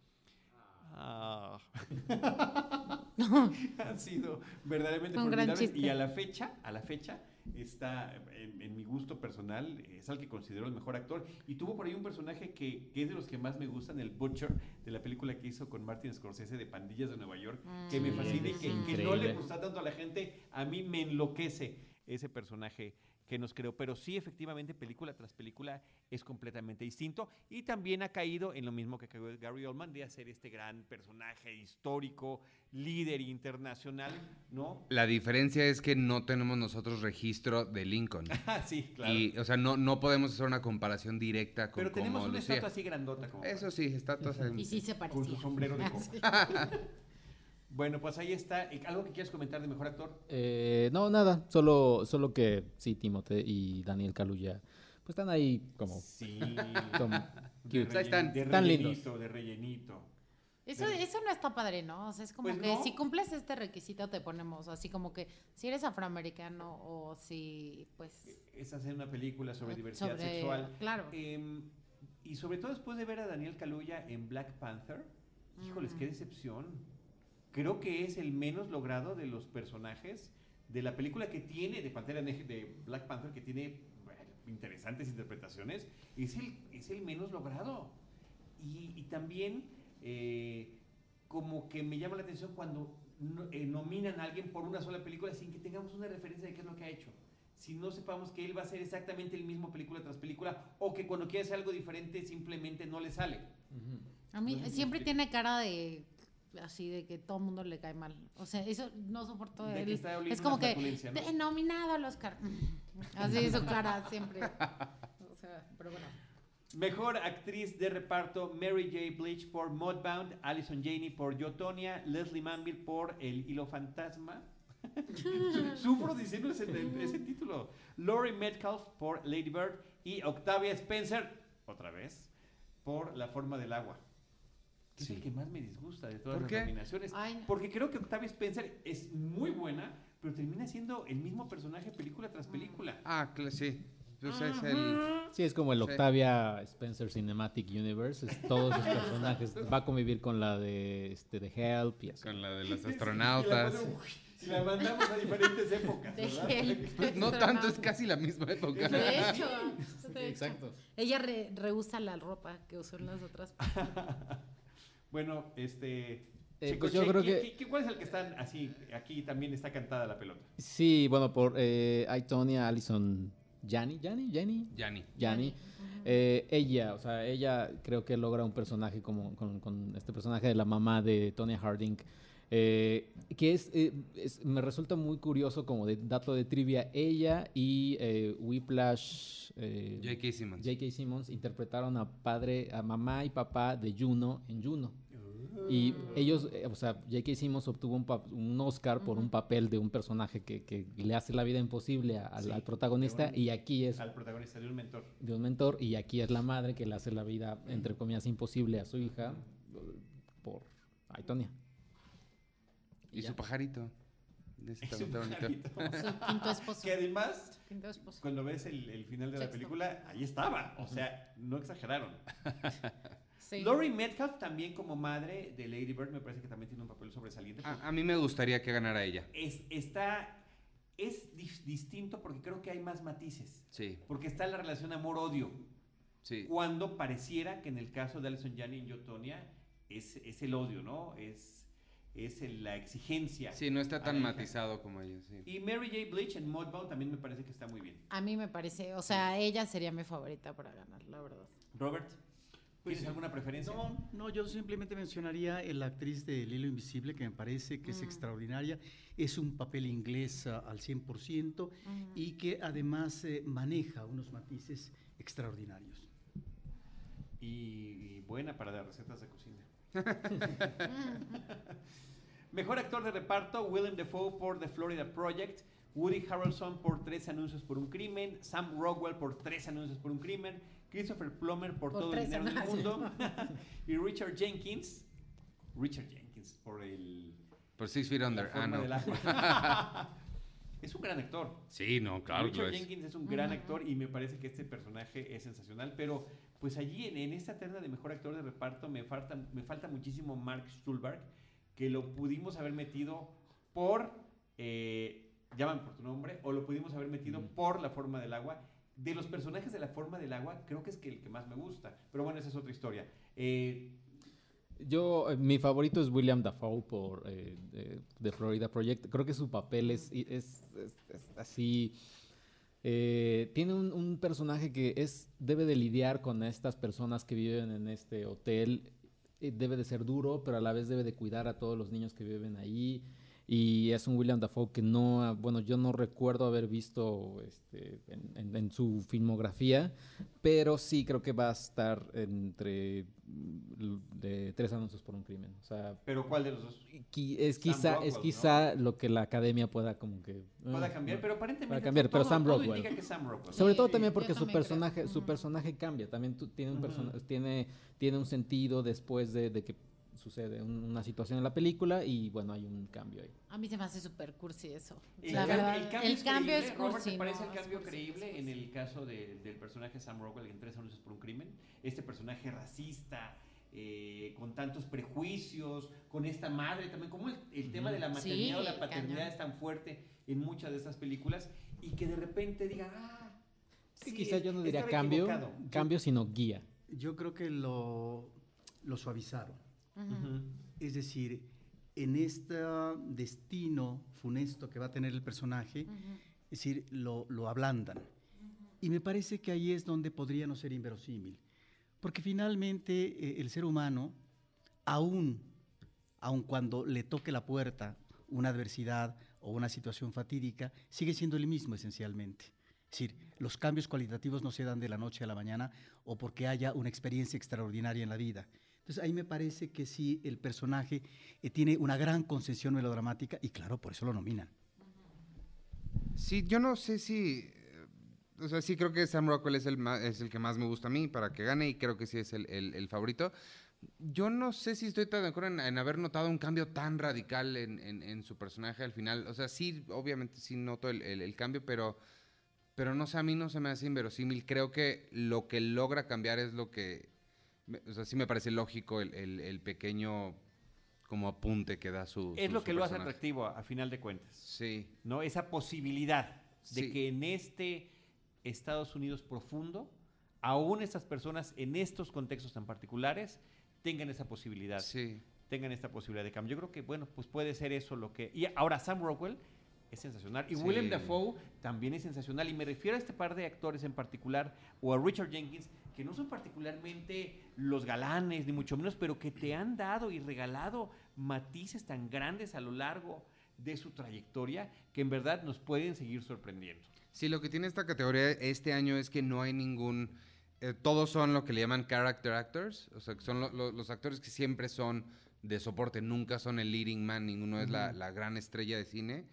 ah, han sido verdaderamente formidables. Y a la fecha, a la fecha, está en, en mi gusto personal, es al que considero el mejor actor. Y tuvo por ahí un personaje que, que es de los que más me gustan, el Butcher, de la película que hizo con Martin Scorsese de Pandillas de Nueva York, que me Mm, fascina y que, que no le gusta tanto a la gente. A mí me enloquece ese personaje que nos creó. Pero sí, efectivamente, película tras película es completamente distinto. Y también ha caído en lo mismo que cayó Gary Oldman de hacer este gran personaje histórico, líder internacional, ¿no? La diferencia es que no tenemos nosotros registro de Lincoln. Ah, sí, claro. Y, o sea, no, no podemos hacer una comparación directa con Pero tenemos una lucía. estatua así grandota. Como Eso sí, estatuas en... Y sí se parecía. Con su sombrero de copa. Bueno, pues ahí está. ¿Algo que quieras comentar de mejor actor? Eh, no, nada, solo, solo que sí, Timote y Daniel Kaluuya, pues están ahí como... Sí. como De están. de Están lindos. rellenito, de rellenito. Eso, eso no está padre, ¿no? O sea, es como Pues que no. si cumples este requisito te ponemos así como que si eres afroamericano o si, pues... Es hacer una película sobre diversidad sobre- sexual. Claro. Em, y sobre todo después de ver a Daniel Kaluuya en Black Panther, híjoles, Mm. qué decepción. Creo que es el menos logrado de los personajes de la película que tiene, de Pantera Negra, de Black Panther, que tiene bueno, interesantes interpretaciones, es el, es el menos logrado. Y, y también eh, como que me llama la atención cuando no- eh, nominan a alguien por una sola película sin que tengamos una referencia de qué es lo que ha hecho. Si no sepamos que él va a hacer exactamente el mismo película tras película o que cuando quiere hacer algo diferente simplemente no le sale. Ujú. A mí No siempre tiene cara de así de que todo el mundo le cae mal. O sea, eso no soporto De él. que Es como que ¿no? "Te- nominado al Oscar. Así su cara siempre. O sea, pero bueno. Mejor actriz de reparto, Mary J. Blige por Mudbound, Alison Janney por Yo, Tonya, Leslie Manville por El Hilo Fantasma. Su- Sufro diciendo ese, ese título. Laurie Metcalf por Lady Bird y Octavia Spencer, otra vez, por La Forma del Agua. Es Sí. el que más me disgusta de todas ¿Por las qué? nominaciones. Ay, no. Porque creo que Octavia Spencer es muy buena, pero termina siendo el mismo personaje película tras película. Ah, sí. Pues es el... Sí, es como el Sí. Octavia Spencer Cinematic Universe, es todos sus personajes. Va a convivir con la de, este, de Help y así. Con la de los Y la astronautas. Y la mandamos a diferentes épocas. Pues no tanto, es casi la misma época. De hecho, de hecho. Exacto. Ella re- rehúsa la ropa que usó en las otras. Bueno, este. Eh, Chico pues yo Che, creo ¿qué- que- qué- ¿Cuál es el que están así? Aquí también está cantada la pelota. Sí, bueno, por eh, hay Tonya, Allison, Jani, Jani, Jani, Yanni. Jani. Eh, ella, o sea, ella creo que logra un personaje como con, con este personaje de la mamá de Tonya Harding Eh, que es, eh, es- me resulta muy curioso como de dato de trivia, ella y eh, Whiplash, eh, J.K. Simmons. J.K. Simmons interpretaron a padre, a mamá y papá de Juno en Juno. Y ellos, eh, o sea, J.K. Simmons obtuvo un, un Oscar por un papel de un personaje que, que le hace la vida imposible a- Sí, al protagonista de un- y aquí es Al protagonista de un mentor. de un mentor y aquí es la madre que le hace la vida, entre comillas, imposible a su hija por Aitonia. Y ya. su pajarito. Ese Es un pajarito. Su quinto esposo. Que además, Quinto esposo. cuando ves el, el final de la Sexto. película, ahí estaba. O sea, no exageraron. Sí. Laurie Metcalf también como madre de Lady Bird me parece que también tiene un papel sobresaliente. A, a mí me gustaría que ganara ella. Es, está, es dis- distinto porque creo que hay más matices. Sí, Porque está la relación amor-odio. sí. Cuando pareciera que en el caso de Alison Janney y Yotonia es, es el odio, ¿no? Es, es el- la exigencia. Sí, no está tan matizado como ella, sí. Y Mary J. Blige en Mudbound también me parece que está muy bien. A mí me parece, o sea, ella sería mi favorita para ganar, la verdad. Robert, ¿tienes Pues, alguna preferencia? No, no, yo simplemente mencionaría a la actriz de Lilo Invisible, que me parece que es Mm. extraordinaria. Es un papel inglés ah, al 100% y que además eh, maneja unos matices extraordinarios. Y, y buena para las recetas de cocina. Mejor actor de reparto, Willem Dafoe por The Florida Project, Woody Harrelson por Tres Anuncios por un Crimen, Sam Rockwell por Tres Anuncios por un Crimen, Christopher Plummer por, Por Todo el Dinero del. Mundo y Richard Jenkins, Richard Jenkins por el... Por Six Feet Under. Ah, no. es un gran actor. Sí, no, claro que lo Richard es. Jenkins es un gran actor y me parece que este personaje es sensacional, pero pues allí en, en esta terna de mejor actor de reparto me falta, me falta muchísimo Mark Stuhlbarg, que lo pudimos haber metido por eh, Llaman por tu nombre, o lo pudimos haber metido por La forma del agua. De los personajes de La forma del agua, creo que es que el que más me gusta, pero bueno, esa es otra historia. Eh, Yo, eh, mi favorito es William Dafoe por eh, de, Florida Project. Creo que su papel es- es así. eh, tiene un, un personaje que es debe de lidiar con estas personas que viven en este hotel. eh, debe de ser duro, pero a la vez debe de cuidar a todos los niños que viven ahí. Y es un William Dafoe que no, ha- bueno, yo no recuerdo haber visto este, en, en- en su filmografía, pero sí creo que va a estar entre de tres anuncios por un crimen. O sea, pero ¿cuál de los dos? qui- es quizá, Rockwell, es ¿no? quizá lo que la academia pueda como que... Pueda ah, cambiar, no. pero aparentemente Pueda cambiar, todo- pero Sam todo indica que Sam Rockwell. Sobre Sí, todo también porque su creo. personaje, su personaje cambia, también tu- tiene un tiene, tiene un sentido después de, de que sucede un- una situación en la película y bueno, hay un cambio ahí. A mí se me hace súper cursi eso. El, la cam- verdad, el cambio, el cambio es creíble, cursi. ¿te parece no, el cambio cursi, creíble en el caso de- del personaje Sam Rockwell en Tres anuncios por un crimen? Este personaje racista, eh, con tantos prejuicios, con esta madre también, como el, el tema de la Sí, maternidad o la paternidad cañón. es tan fuerte en muchas de estas películas y que de repente diga, ah, Que sí, quizá yo no diría cambio, equivocado". cambio, sino guía. Yo creo que lo, lo suavizaron. Es decir, en este destino funesto que va a tener el personaje, es decir, lo, lo ablandan. Y me parece que ahí es donde podría no ser inverosímil. Porque finalmente eh, el ser humano, aún, aun cuando le toque la puerta una adversidad o una situación fatídica, sigue siendo el mismo esencialmente. Es decir, los cambios cualitativos no se dan de la noche a la mañana o porque haya una experiencia extraordinaria en la vida. Entonces ahí me parece que sí, el personaje eh, tiene una gran concesión melodramática y claro, por eso lo nominan. Sí, yo no sé si. eh, O sea, sí creo que Sam Rockwell es el, ma- es el que más me gusta a mí para que gane y creo que sí es el, el- favorito. Yo no sé si estoy tan de acuerdo en, haber notado un cambio tan radical en, en- su personaje al final. O sea, sí, obviamente sí noto el, el- el cambio, pero, pero no sé, a mí no se me hace inverosímil. Creo que lo que logra cambiar es lo que. O sea, sí me parece lógico el, el- el pequeño como apunte que da su. Es su- lo que lo hace atractivo a, final de cuentas. Sí. ¿no? Esa posibilidad de Sí. que en este Estados Unidos profundo, aún estas personas en estos contextos tan particulares tengan esa posibilidad, Sí. tengan esta posibilidad de cambio. Yo creo que, bueno, pues puede ser eso lo que... Y ahora Sam Rockwell es sensacional. Y Sí. Willem Dafoe también es sensacional. Y me refiero a este par de actores en particular, o a Richard Jenkins, que no son particularmente los galanes, ni mucho menos, pero que te han dado y regalado matices tan grandes a lo largo de su trayectoria que en verdad nos pueden seguir sorprendiendo. Sí, lo que tiene esta categoría este año es que no hay ningún... eh, todos son lo que le llaman character actors, o sea, que son lo- lo- los actores que siempre son de soporte, nunca son el leading man, ninguno es la, la gran estrella de cine.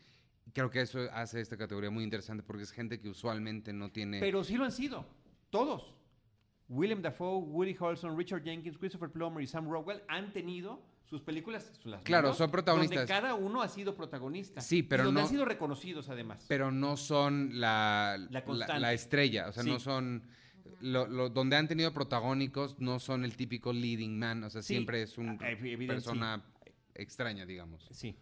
Creo que eso hace esta categoría muy interesante porque es gente que usualmente no tiene... Pero sí lo han sido, todos. Willem Dafoe, Woody Harrelson, Richard Jenkins, Christopher Plummer y Sam Rockwell han tenido sus películas, las Claro, son protagonistas. Donde cada uno ha sido protagonista. Sí, Y pero donde no- han sido reconocidos además. pero no son la, La la, constante. la estrella, o sea, Sí. no son... Lo, lo- donde han tenido protagónicos no son el típico leading man, o sea, Sí, siempre es una ah, evidente, persona extraña, digamos. Sí,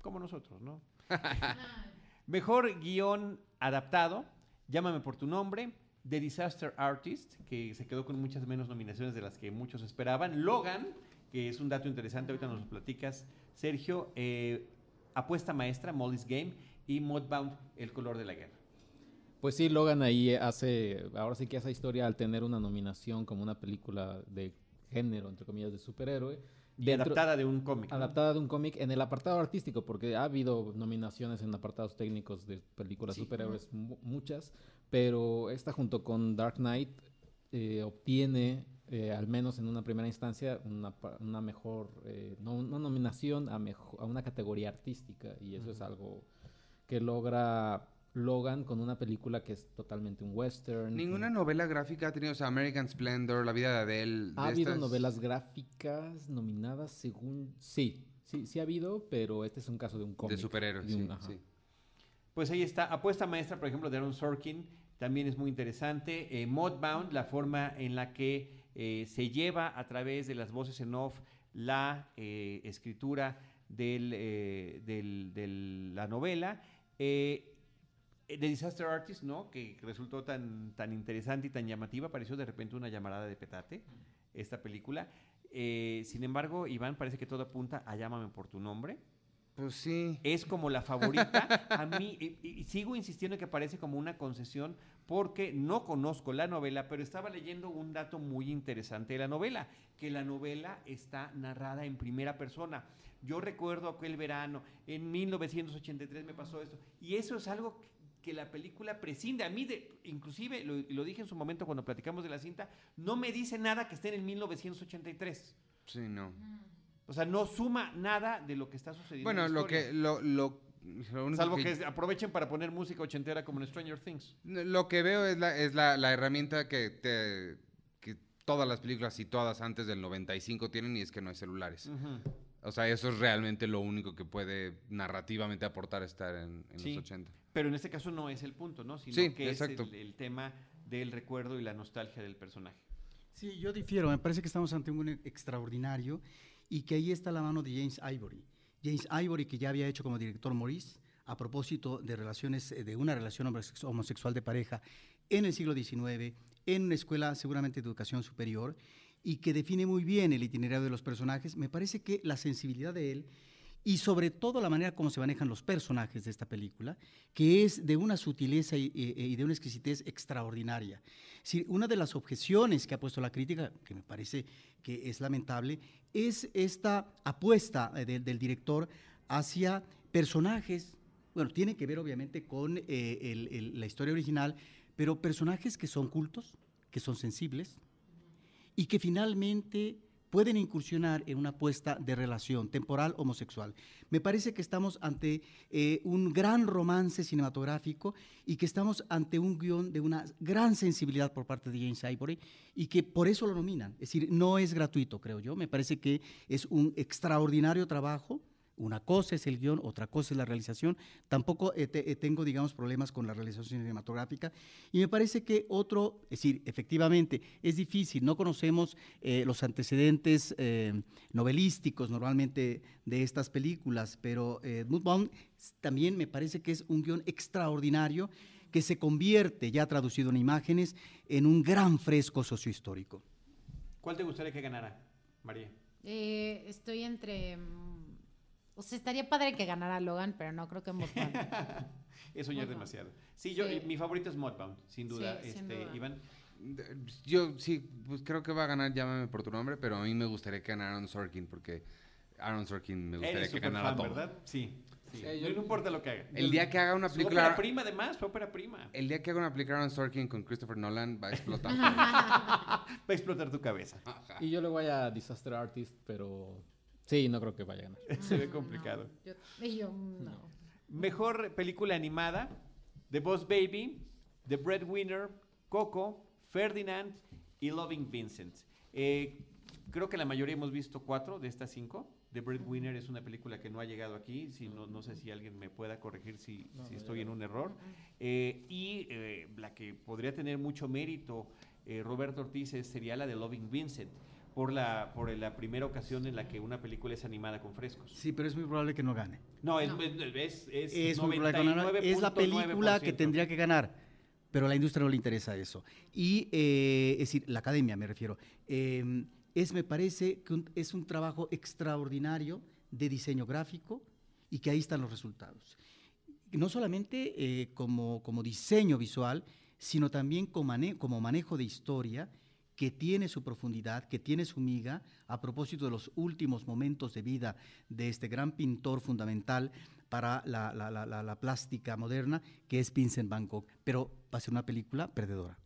como nosotros, ¿no? Mejor guion adaptado, Llámame por tu nombre, The Disaster Artist, que se quedó con muchas menos nominaciones de las que muchos esperaban, Logan, que es un dato interesante, ahorita nos lo platicas, Sergio, eh, Apuesta Maestra, Molly's Game, y Mudbound, El color de la guerra. Pues sí, Logan ahí hace, ahora sí que hace historia al tener una nominación como una película de género, entre comillas, de superhéroe. Y dentro- adaptada de un cómic. ¿no? adaptada de un cómic en el apartado artístico, porque ha habido nominaciones en apartados técnicos de películas Sí. superhéroes, mu- muchas, pero esta junto con Dark Knight eh, obtiene, eh, al menos en una primera instancia, una, una mejor, eh, no una nominación a, mejo- a una categoría artística, y eso es algo que logra Logan con una película que es totalmente un western. Ninguna un- novela gráfica ha tenido, o sea, American Splendor, La vida de Adele. Ha de habido estas- novelas gráficas nominadas según... Sí, sí, sí ha habido, pero este es un caso de un cómic. de superhéroes, de un- sí, ajá. sí. Pues ahí está, Apuesta Maestra, por ejemplo, de Aaron Sorkin, también es muy interesante. Eh, Modbound, la forma en la que eh, se lleva a través de las voces en off la eh, escritura del- la novela. The Disaster Artist, ¿no? Que resultó tan, tan interesante y tan llamativa, pareció de repente una llamarada de petate, esta película. Sin embargo, Iván, parece que todo apunta a Llámame por tu nombre Pues sí. es como la favorita. A mí, y, y sigo insistiendo que parece como una concesión porque no conozco la novela, pero estaba leyendo un dato muy interesante de la novela, que la novela está narrada en primera persona. Yo recuerdo aquel verano, en 1983 me pasó esto, y eso es algo que- que la película prescinde. A mí, de, inclusive, lo, lo dije en su momento cuando platicamos de la cinta, no me dice nada que esté en el 1983. Sí, no. O sea, no suma nada de lo que está sucediendo. Bueno, en la lo que, lo, lo, lo único Salvo que- que aprovechen para poner música ochentera como en Stranger Things. Lo que veo es la, es la, la herramienta que, te, que todas las películas y todas antes del 95 tienen y es que no hay celulares. O sea, eso es realmente lo único que puede narrativamente aportar estar en, en Sí. los 80. Pero en este caso no es el punto, ¿no? Sino Sí, que exacto. es el, el tema del recuerdo y la nostalgia del personaje. Sí, yo difiero. Me parece que estamos ante un extraordinario y que ahí está la mano de James Ivory. James Ivory, que ya había hecho como director Maurice, a propósito de relaciones, eh, de una relación homosex- homosexual de pareja en el siglo XIX, en una escuela seguramente de educación superior, y que define muy bien el itinerario de los personajes. Me parece que la sensibilidad de él y sobre todo la manera como se manejan los personajes de esta película, que es de una sutileza y, de una exquisitez extraordinaria. Una de las objeciones que ha puesto la crítica, que me parece que es lamentable, es esta apuesta eh, del- director hacia personajes, bueno, tiene que ver obviamente con eh, la historia original, pero personajes que son cultos, que son sensibles, y que finalmente pueden incursionar en una apuesta de relación temporal homosexual. Me parece que estamos ante eh, un gran romance cinematográfico y que estamos ante un guion de una gran sensibilidad por parte de James Ivory y que por eso lo nominan. Es decir, no es gratuito, creo yo. Me parece que es un extraordinario trabajo. Una cosa es el guion, otra cosa es la realización. Tampoco eh, te- eh, tengo, digamos, problemas con la realización cinematográfica. Y me parece que otro, es decir, efectivamente, es difícil. No conocemos eh, los antecedentes eh, novelísticos normalmente de estas películas, pero eh, Mudbound también me parece que es un guion extraordinario que se convierte, ya traducido en imágenes, en un gran fresco sociohistórico. ¿Cuál te gustaría que ganara, María? Eh, estoy entre O sea, estaría padre que ganara Logan, pero no creo que Mudbound. Es soñar Mudbound. demasiado. Sí, yo, Sí. mi favorito es Mudbound, sin duda. Sí, sin este, duda. Iván. Yo sí, pues creo que va a ganar Llámame por tu nombre, pero a mí me gustaría que ganara Aaron Sorkin, porque Aaron Sorkin me gustaría Eres que ganara fan, todo. ¿verdad? Sí. sí. Sí, no, yo- no importa lo que haga. El día que haga una película... ópera prima, además, fue ópera prima. El día que haga una película Aaron Sorkin con Christopher Nolan va a explotar. Va a explotar tu cabeza. Ajá. Y yo le voy a Disaster Artist, pero sí, no creo que vaya a ganar. Se ve complicado. Yo, y yo, mm, no. Mejor película animada: The Boss Baby, The Breadwinner, Coco, Ferdinand y Loving Vincent. Eh, creo que la mayoría hemos visto cuatro de estas cinco. The Breadwinner es una película que no ha llegado aquí. Si no, no sé si alguien me pueda corregir si, No, si no estoy en un error. Eh, y eh, la que podría tener mucho mérito, eh, Roberto Ortiz, sería la de Loving Vincent. Por la, por la primera ocasión en la que una película es animada con frescos. Sí, pero es muy probable que no gane. No, es, No. es, es, Es, muy probable que no gane. Es la película que 99.9%. tendría que ganar, pero a la industria no le interesa eso. Y, eh, es decir, la academia me refiero. Eh, es, me parece, que un- es un trabajo extraordinario de diseño gráfico y que ahí están los resultados. No solamente eh, como, como diseño visual, sino también como, mane- como manejo de historia que tiene su profundidad, que tiene su miga, a propósito de los últimos momentos de vida de este gran pintor fundamental para la, la- la- la- plástica moderna, que es Vincent Van Gogh. Pero va a ser una película perdedora.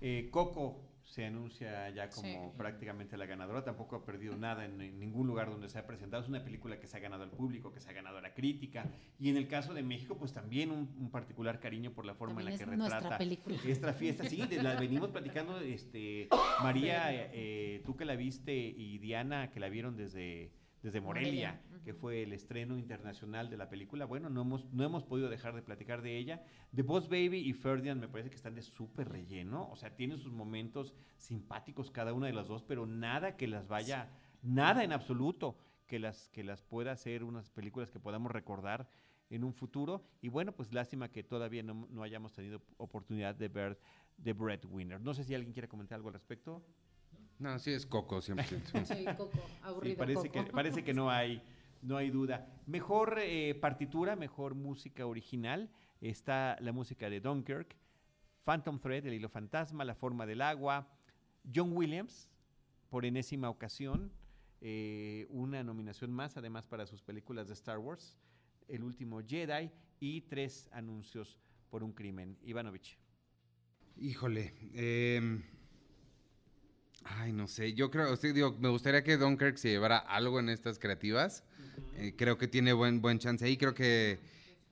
Eh, Coco se anuncia ya como Sí. prácticamente la ganadora. Tampoco ha perdido nada en, en ningún lugar donde se ha presentado. Es una película que se ha ganado al público, que se ha ganado a la crítica. Y en el caso de México, pues también un, un particular cariño por la forma También en la que nuestra retrata película. esta fiesta. Sí, de la venimos platicando, este, María, eh, eh, tú que la viste y Diana que la vieron desde, desde Morelia, Morelia, que fue el estreno internacional de la película. Bueno, no hemos, no hemos podido dejar de platicar de ella. The Boss Baby y Ferdinand me parece que están de súper relleno. O sea, tienen sus momentos simpáticos cada una de las dos, pero nada que las vaya, nada en absoluto que las, que las pueda hacer unas películas que podamos recordar en un futuro. Y bueno, pues lástima que todavía no, no hayamos tenido oportunidad de ver The Breadwinner. No sé si alguien quiere comentar algo al respecto. No, sí es Coco, 100%. Sí, Coco, Sí, aburrido. parece, Coco. que, parece que no hay, no hay duda. Mejor eh, partitura, mejor música original. Está la música de Dunkirk, Phantom Thread, El Hilo Fantasma, La Forma del Agua, John Williams, por enésima ocasión, eh, una nominación más, además para sus películas de Star Wars, El Último Jedi y tres anuncios por un crimen. Ivanovich. Híjole. em, ay, no sé. Yo creo, sí, digo, me gustaría que Dunkirk se llevara algo en estas creativas. Eh, creo que tiene buen, buen chance ahí. Creo que.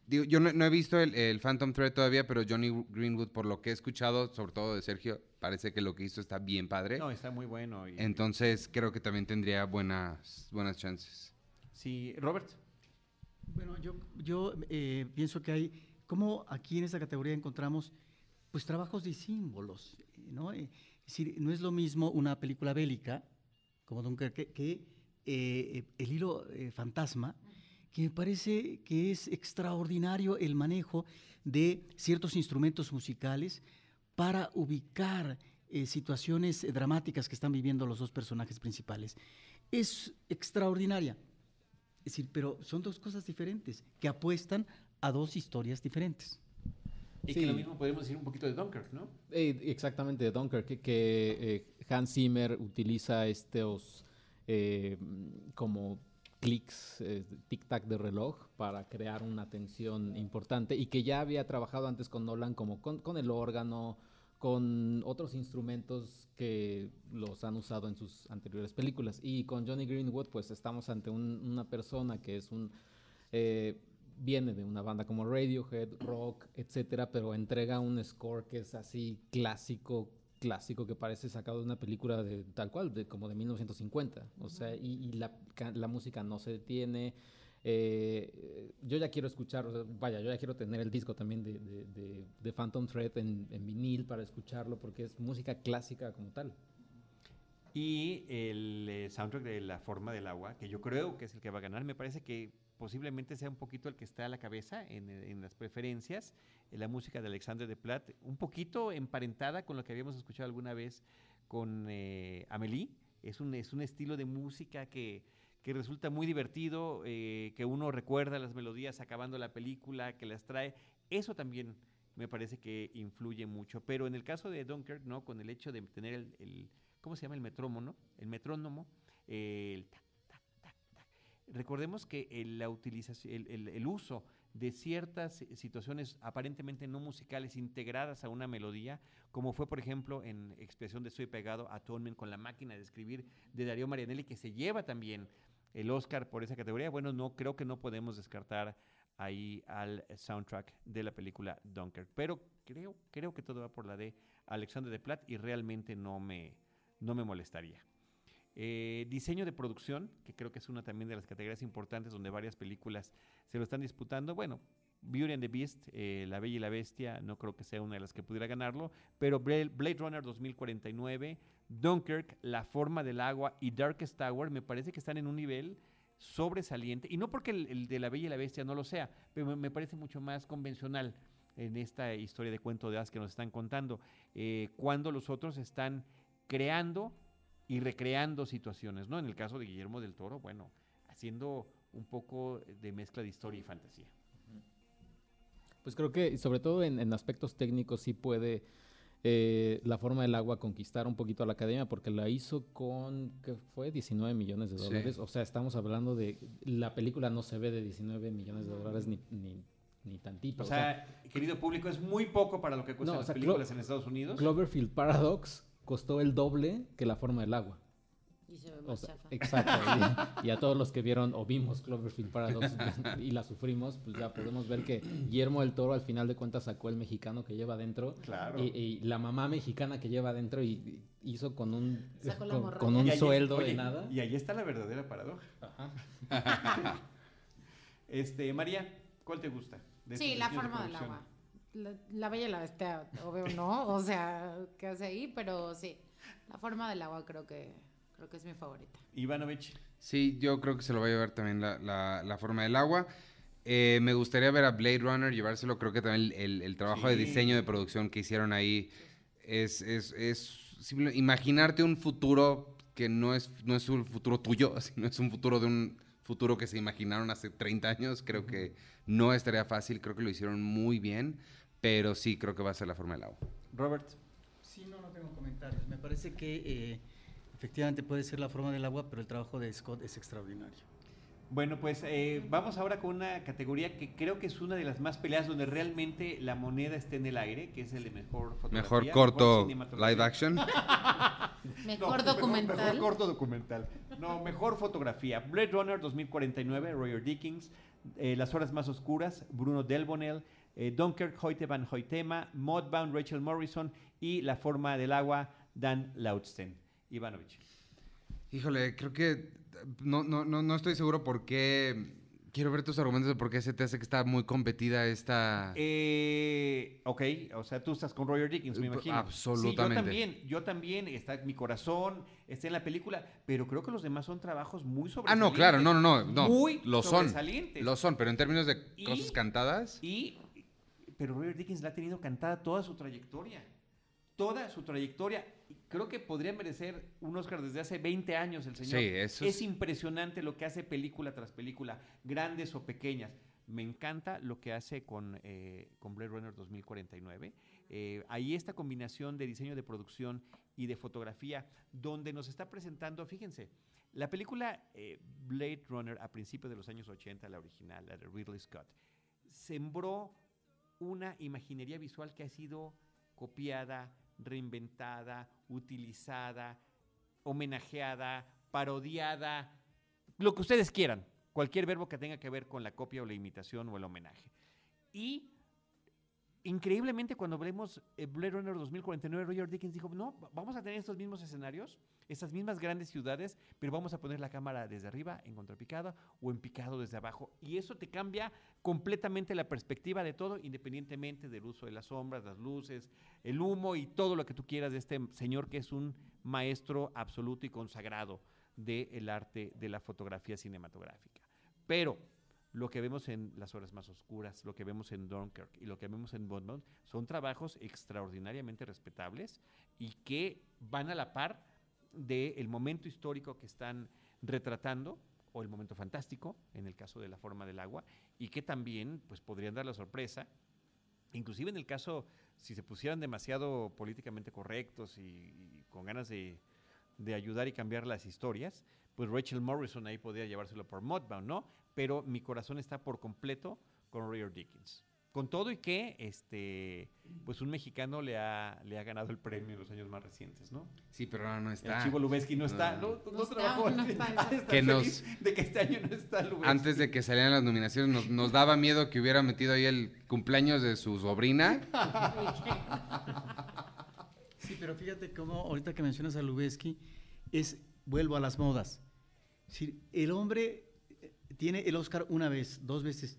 Digo, yo no, no he visto el, el Phantom Thread todavía, pero Johnny Greenwood, por lo que he escuchado, sobre todo de Sergio, parece que lo que hizo está bien padre. No, está muy bueno. y- Entonces creo que también tendría buenas, buenas chances. sí, Robert. Bueno, yo, yo eh, pienso que hay, como aquí en esta categoría encontramos, pues trabajos de símbolos, ¿no? Eh, decir, no es lo mismo una película bélica, como Dunkerque, que eh, El hilo eh, fantasma, que me parece que es extraordinario el manejo de ciertos instrumentos musicales para ubicar eh, situaciones eh, dramáticas que están viviendo los dos personajes principales. Es extraordinaria. Decir, pero son dos cosas diferentes que apuestan a dos historias diferentes. Y Sí. que lo mismo podemos decir un poquito de Dunkirk, ¿no? Eh, exactamente, de Dunkirk, que, que, eh, Hans Zimmer utiliza estos eh, como clics, eh, tic-tac de reloj para crear una tensión importante y que ya había trabajado antes con Nolan como con, con el órgano, con otros instrumentos que los han usado en sus anteriores películas. Y con Johnny Greenwood pues estamos ante un- una persona que es un... eh, viene de una banda como Radiohead, rock, etcétera, pero entrega un score que es así clásico, clásico que parece sacado de una película de tal cual, de como de 1950. O sea, y, y la, la música no se detiene. Eh, yo ya quiero escuchar, o sea, vaya, yo ya quiero tener el disco también de, de, de- de Phantom Thread en, en vinil para escucharlo porque es música clásica como tal. Y el eh, soundtrack de La Forma del Agua, que yo creo que es el que va a ganar, me parece que posiblemente sea un poquito el que está a la cabeza en, las preferencias. Eh, la música de Alexandre de Plat, un poquito emparentada con lo que habíamos escuchado alguna vez con eh, Amélie. Es un, es un estilo de música que, que resulta muy divertido, eh, que uno recuerda las melodías acabando la película, que las trae. Eso también me parece que influye mucho. Pero en el caso de Dunkirk, ¿no? Con el hecho de tener el, el- ¿cómo se llama? El metrónomo, el metrónomo, eh. Recordemos que el, la utilización, el, el- uso de ciertas situaciones aparentemente no musicales integradas a una melodía, como fue por ejemplo en Expresión de Estoy Pegado, Atonement con la máquina de escribir de Darío Marianelli, que se lleva también el Oscar por esa categoría. Bueno, no creo que no podemos descartar ahí al soundtrack de la película Dunkirk, pero creo creo que todo va por la de Alexander de Platt y realmente no me no me molestaría. Eh, diseño de producción, que creo que es una también de las categorías importantes donde varias películas se lo están disputando. Bueno, Beauty and the Beast, eh, La Bella y la Bestia, no creo que sea una de las que pudiera ganarlo, pero Bla- Blade Runner 2049, Dunkirk, La Forma del Agua y Darkest Tower me parece que están en un nivel sobresaliente, y no porque el, de La Bella y la Bestia no lo sea, pero me, me parece mucho más convencional en esta historia de cuento de hadas que nos están contando, eh, cuando los otros están creando y recreando situaciones, ¿no? En el caso de Guillermo del Toro, bueno, haciendo un poco de mezcla de historia y fantasía. Pues creo que, sobre todo en, en aspectos técnicos, sí puede eh, la forma del agua conquistar un poquito a la academia, porque la hizo con, ¿qué fue? 19 millones de Sí. dólares. O sea, estamos hablando de, la película no se ve de 19 millones de dólares ni, ni, ni tantito. O sea, querido público, es muy poco para lo que cuestan No, o las Clo- películas en Estados Unidos. Cloverfield Paradox costó el doble que la forma del agua. Y se ve O más sea, chafa. exacto. Y, y a todos los que vieron o vimos Cloverfield Paradox y la sufrimos, pues ya podemos ver que Guillermo del Toro al final de cuentas sacó el mexicano que lleva adentro Claro. y, y la mamá mexicana que lleva adentro y y hizo con un Sacó la con, con un sueldo oye, de nada. Y ahí está la verdadera paradoja. Ajá. Este, María, ¿cuál te gusta? de Sí, la forma del agua. La, la bella y la bestia, obvio no, o sea, ¿qué hace ahí? Pero sí, la forma del agua creo que creo que es mi favorita. Ivanovich. Sí, yo creo que se lo va a llevar también la, la- la forma del agua. Eh, me gustaría ver a Blade Runner llevárselo. Creo que también el, el trabajo de diseño de producción que hicieron ahí es, es, es simple- imaginarte un futuro que no es, no es un futuro tuyo, sino es un futuro de un futuro que se imaginaron hace 30 años. Creo que no estaría fácil. Creo que lo hicieron muy bien. Pero sí, creo que va a ser la forma del agua. Robert. Sí, no, no tengo comentarios. Me parece que eh, efectivamente puede ser la forma del agua, pero el trabajo de Scott es extraordinario. Bueno, pues eh, vamos ahora con una categoría que creo que es una de las más peleadas donde realmente la moneda está en el aire, que es el de mejor fotografía. Mejor corto live action. Mejor No, documental. Mejor, corto documental. No, mejor fotografía. Blade Runner 2049, Roger Dickens. eh, Las horas más oscuras, Bruno Delbonnel. Eh, Dunkirk, Hoyte van Hoytema. Modbound, Rachel Morrison. Y La forma del agua, Dan Lautsten. Ivanovich. Híjole, creo que no, no, no, no estoy seguro por qué. Quiero ver tus argumentos de por qué se te hace que está muy competida esta. Eh, ok, o sea, tú estás con Roger Dickens, me imagino. absolutamente. Sí, yo también, yo también, está mi corazón, está en la película, pero creo que los demás son trabajos muy ah, sobresalientes. no, claro, no, no, no. no Muy lo son. Lo son, pero en términos de Y- cosas cantadas. Y, pero Roger Dickens la ha tenido cantada toda su trayectoria. Toda su trayectoria. Creo que podría merecer un Oscar desde hace 20 años el señor. Sí, eso es es- impresionante lo que hace película tras película, grandes o pequeñas. Me encanta lo que hace con, eh, con Blade Runner 2049. Eh, ahí esta combinación de diseño de producción y de fotografía, donde nos está presentando, fíjense, la película eh, Blade Runner a principios de los años 80, la original, la de Ridley Scott, sembró una imaginería visual que ha sido copiada, reinventada, utilizada, homenajeada, parodiada, lo que ustedes quieran, cualquier verbo que tenga que ver con la copia o la imitación o el homenaje. Y increíblemente cuando vemos eh, Blade Runner 2049, Roger Dickens dijo, no, va- vamos a tener estos mismos escenarios, estas mismas grandes ciudades, pero vamos a poner la cámara desde arriba, en contrapicada, o en picado desde abajo. Y eso te cambia completamente la perspectiva de todo, independientemente del uso de las sombras, las luces, el humo y todo lo que tú quieras de este señor que es un maestro absoluto y consagrado del arte de la fotografía cinematográfica. Pero lo que vemos en Las Horas Más Oscuras, lo que vemos en Dunkirk y lo que vemos en Bondmount son trabajos extraordinariamente respetables y que van a la par del momento histórico que están retratando o el momento fantástico, en el caso de la forma del agua, y que también pues, podrían dar la sorpresa, inclusive en el caso, si se pusieran demasiado políticamente correctos y, y con ganas de, de ayudar y cambiar las historias, pues Rachel Morrison ahí podría llevárselo por Mudbound, ¿no? Pero mi corazón está por completo con Roger Dickens. Con todo y que este pues un mexicano le ha, le ha ganado el premio en los años más recientes, ¿no? Sí, pero ahora no El está. Chivo Lubeski no está, no, no, No trabajó. está, de Que nos- feliz de que este año no está Lubeski. Antes de que salieran las nominaciones, nos, nos daba miedo que hubiera metido ahí el cumpleaños de su sobrina. Sí, pero fíjate cómo ahorita que mencionas a Lubeski, es, vuelvo a las modas. Es decir, el hombre tiene el Oscar una vez, dos veces.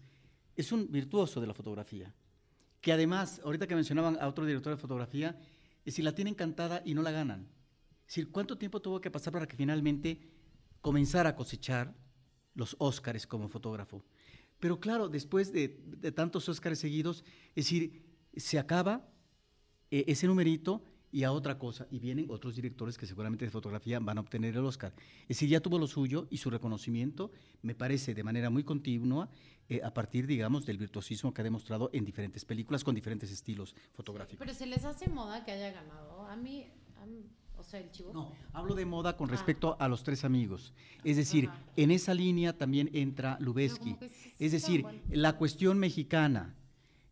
Es un virtuoso de la fotografía. Que además, ahorita que mencionaban a otro director de fotografía, es decir, la tienen cantada y no la ganan. Es decir, ¿cuánto tiempo tuvo que pasar para que finalmente comenzara a cosechar los Óscares como fotógrafo? Pero claro, después de, de tantos Óscares seguidos, es decir, se acaba eh, ese numerito y a otra cosa. Y vienen otros directores que seguramente de fotografía van a obtener el Oscar. Es decir, ya tuvo lo suyo y su reconocimiento, me parece, de manera muy continua, eh, a partir, digamos, del virtuosismo que ha demostrado en diferentes películas con diferentes estilos fotográficos. Pero se les hace moda que haya ganado. A mí, a mí- o sea, el chivo. No, hablo de moda con Ah. respecto a los tres amigos. Es decir, Ajá. en esa línea también entra Lubeski. Es decir, bueno. la cuestión mexicana.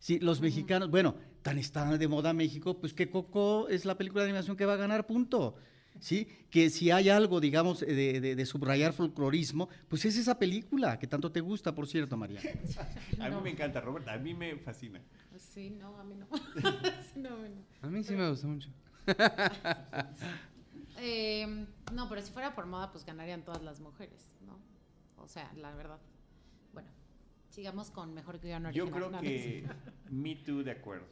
Sí, los mexicanos, bueno, tan está de moda México, pues que Coco es la película de animación que va a ganar, punto. Sí, que si hay algo, digamos, de, de- de subrayar folclorismo, pues es esa película que tanto te gusta, por cierto, María. A mí No. me encanta, Robert, a mí me fascina. Sí, no, a mí no. Sí, no, a mí no. A mí sí me gustó mucho. Eh, no, pero si fuera por moda, pues ganarían todas las mujeres, ¿no? O sea, la verdad. Sigamos con mejor guion Yo original. creo No, no que Me Too de acuerdo.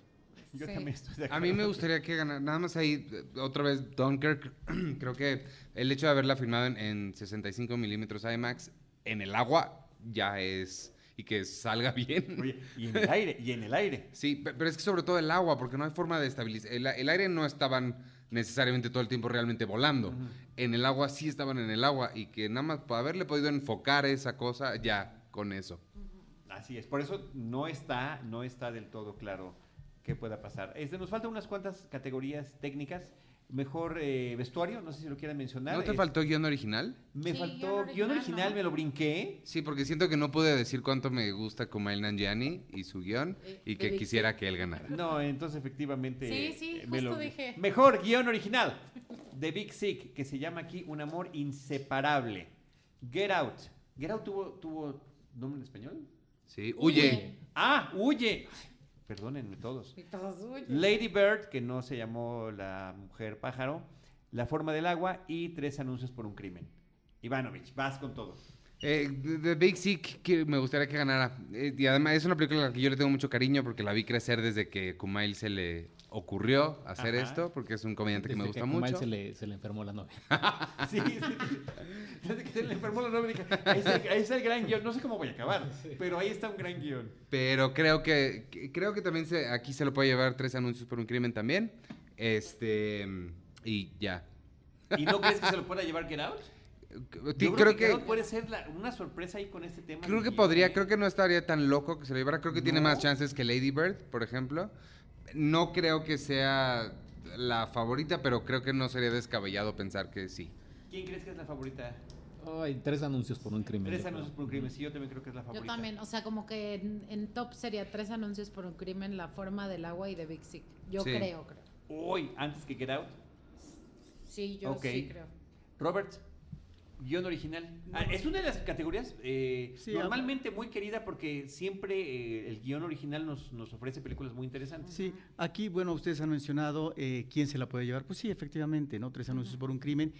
Yo Sí. también estoy de A acuerdo. mí me gustaría que ganara, nada más ahí, eh, otra vez Dunkirk, creo que el hecho de haberla filmado en, en 65 milímetros IMAX en el agua ya es, y que salga bien. Oye, y en el aire, y en el aire. Sí, pe- pero es que sobre todo el agua, porque no hay forma de estabilizar. El, el aire no estaban necesariamente todo el tiempo realmente volando. En el agua sí estaban en el agua y que nada más haberle podido enfocar esa cosa, ya, con eso. Así es, por eso no está, no está del todo claro qué pueda pasar. Este, nos faltan unas cuantas categorías técnicas. Mejor eh, vestuario, no sé si lo quieran mencionar. ¿No te Es- faltó guion original? Me Sí, faltó guion guion original, me lo brinqué. Sí, porque siento que no pude decir cuánto me gusta Kumail Nanjiani y su guion Eh, y que quisiera que él ganara. No, entonces efectivamente. Sí, sí, eh, me justo lo- dije. Mejor guion original de Big Sick, que se llama aquí Un amor inseparable. Get Out. Get Out tuvo, tuvo nombre en español. Sí, huye. Ah, huye. Perdónenme todos. Y todos, uy. Lady Bird, que no se llamó la mujer pájaro, La forma del agua y Tres anuncios por un crimen. Ivanovich, vas con todo. Eh, The The Big Sick, que me gustaría que ganara. Eh, y además es una película a la que yo le tengo mucho cariño porque la vi crecer desde que Kumail se le ocurrió hacer Ajá. esto, porque es un comediante que me gusta Kumail mucho. Se le, se le enfermó la novia. Sí, sí. Desde que se le enfermó la novia, dije, ahí está el gran guion. No sé cómo voy a acabar, pero ahí está un gran guion. Pero creo que, que- creo que también se, aquí se lo puede llevar tres anuncios por un crimen también. Este y ya. ¿Y no crees que se lo pueda llevar Get Out? Yo creo Out que puede ser la- una sorpresa ahí con este tema. creo que podría, ¿eh? creo que no estaría tan loco que se lo llevara. Creo que tiene más chances que Lady Bird, por ejemplo. No creo que sea la favorita, pero creo que no sería descabellado pensar que sí. ¿Quién crees que es la favorita? Ay, tres anuncios por un crimen. Tres yo creo. anuncios por un crimen. Sí, yo también creo que es la Yo favorita. también, o sea, como que en, en top sería tres anuncios por un crimen, La forma del agua y de Big Sick. Yo Sí. creo, creo. Hoy, antes que Get Out. Sí, yo sí creo. Robert, guion original. Ah, es una de las categorías eh, Sí, normalmente muy querida porque siempre eh, el guion original nos, nos ofrece películas muy interesantes. Sí, aquí, bueno, ustedes han mencionado eh, quién se la puede llevar. Pues sí, efectivamente, ¿no? Tres anuncios por un crimen,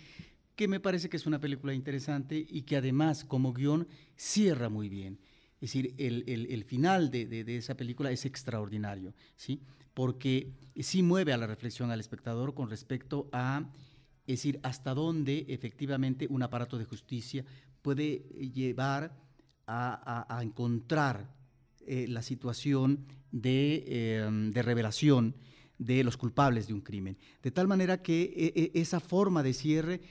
que me parece que es una película interesante y que además, como guion, cierra muy bien. Es decir, el, el- el final de, de- de esa película es extraordinario, ¿sí? Porque sí mueve a la reflexión al espectador con respecto a, es decir, hasta dónde efectivamente un aparato de justicia puede eh, llevar a, encontrar eh, la situación de, eh, de revelación de los culpables de un crimen. De tal manera que eh, esa forma de cierre,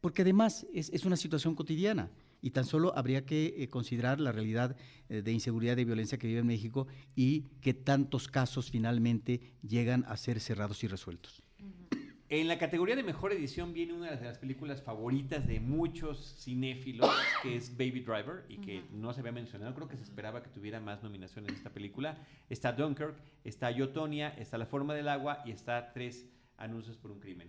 porque además es, es una situación cotidiana, Y tan solo habría que considerar la realidad de inseguridad y violencia que vive en México y que tantos casos finalmente llegan a ser cerrados y resueltos. En la categoría de mejor edición viene una de las películas favoritas de muchos cinéfilos, que es Baby Driver, y que no se había mencionado. Creo que se esperaba que tuviera más nominaciones esta película. Está Dunkirk, está Yotonia, está La Forma del Agua y está Tres Anuncios por un Crimen.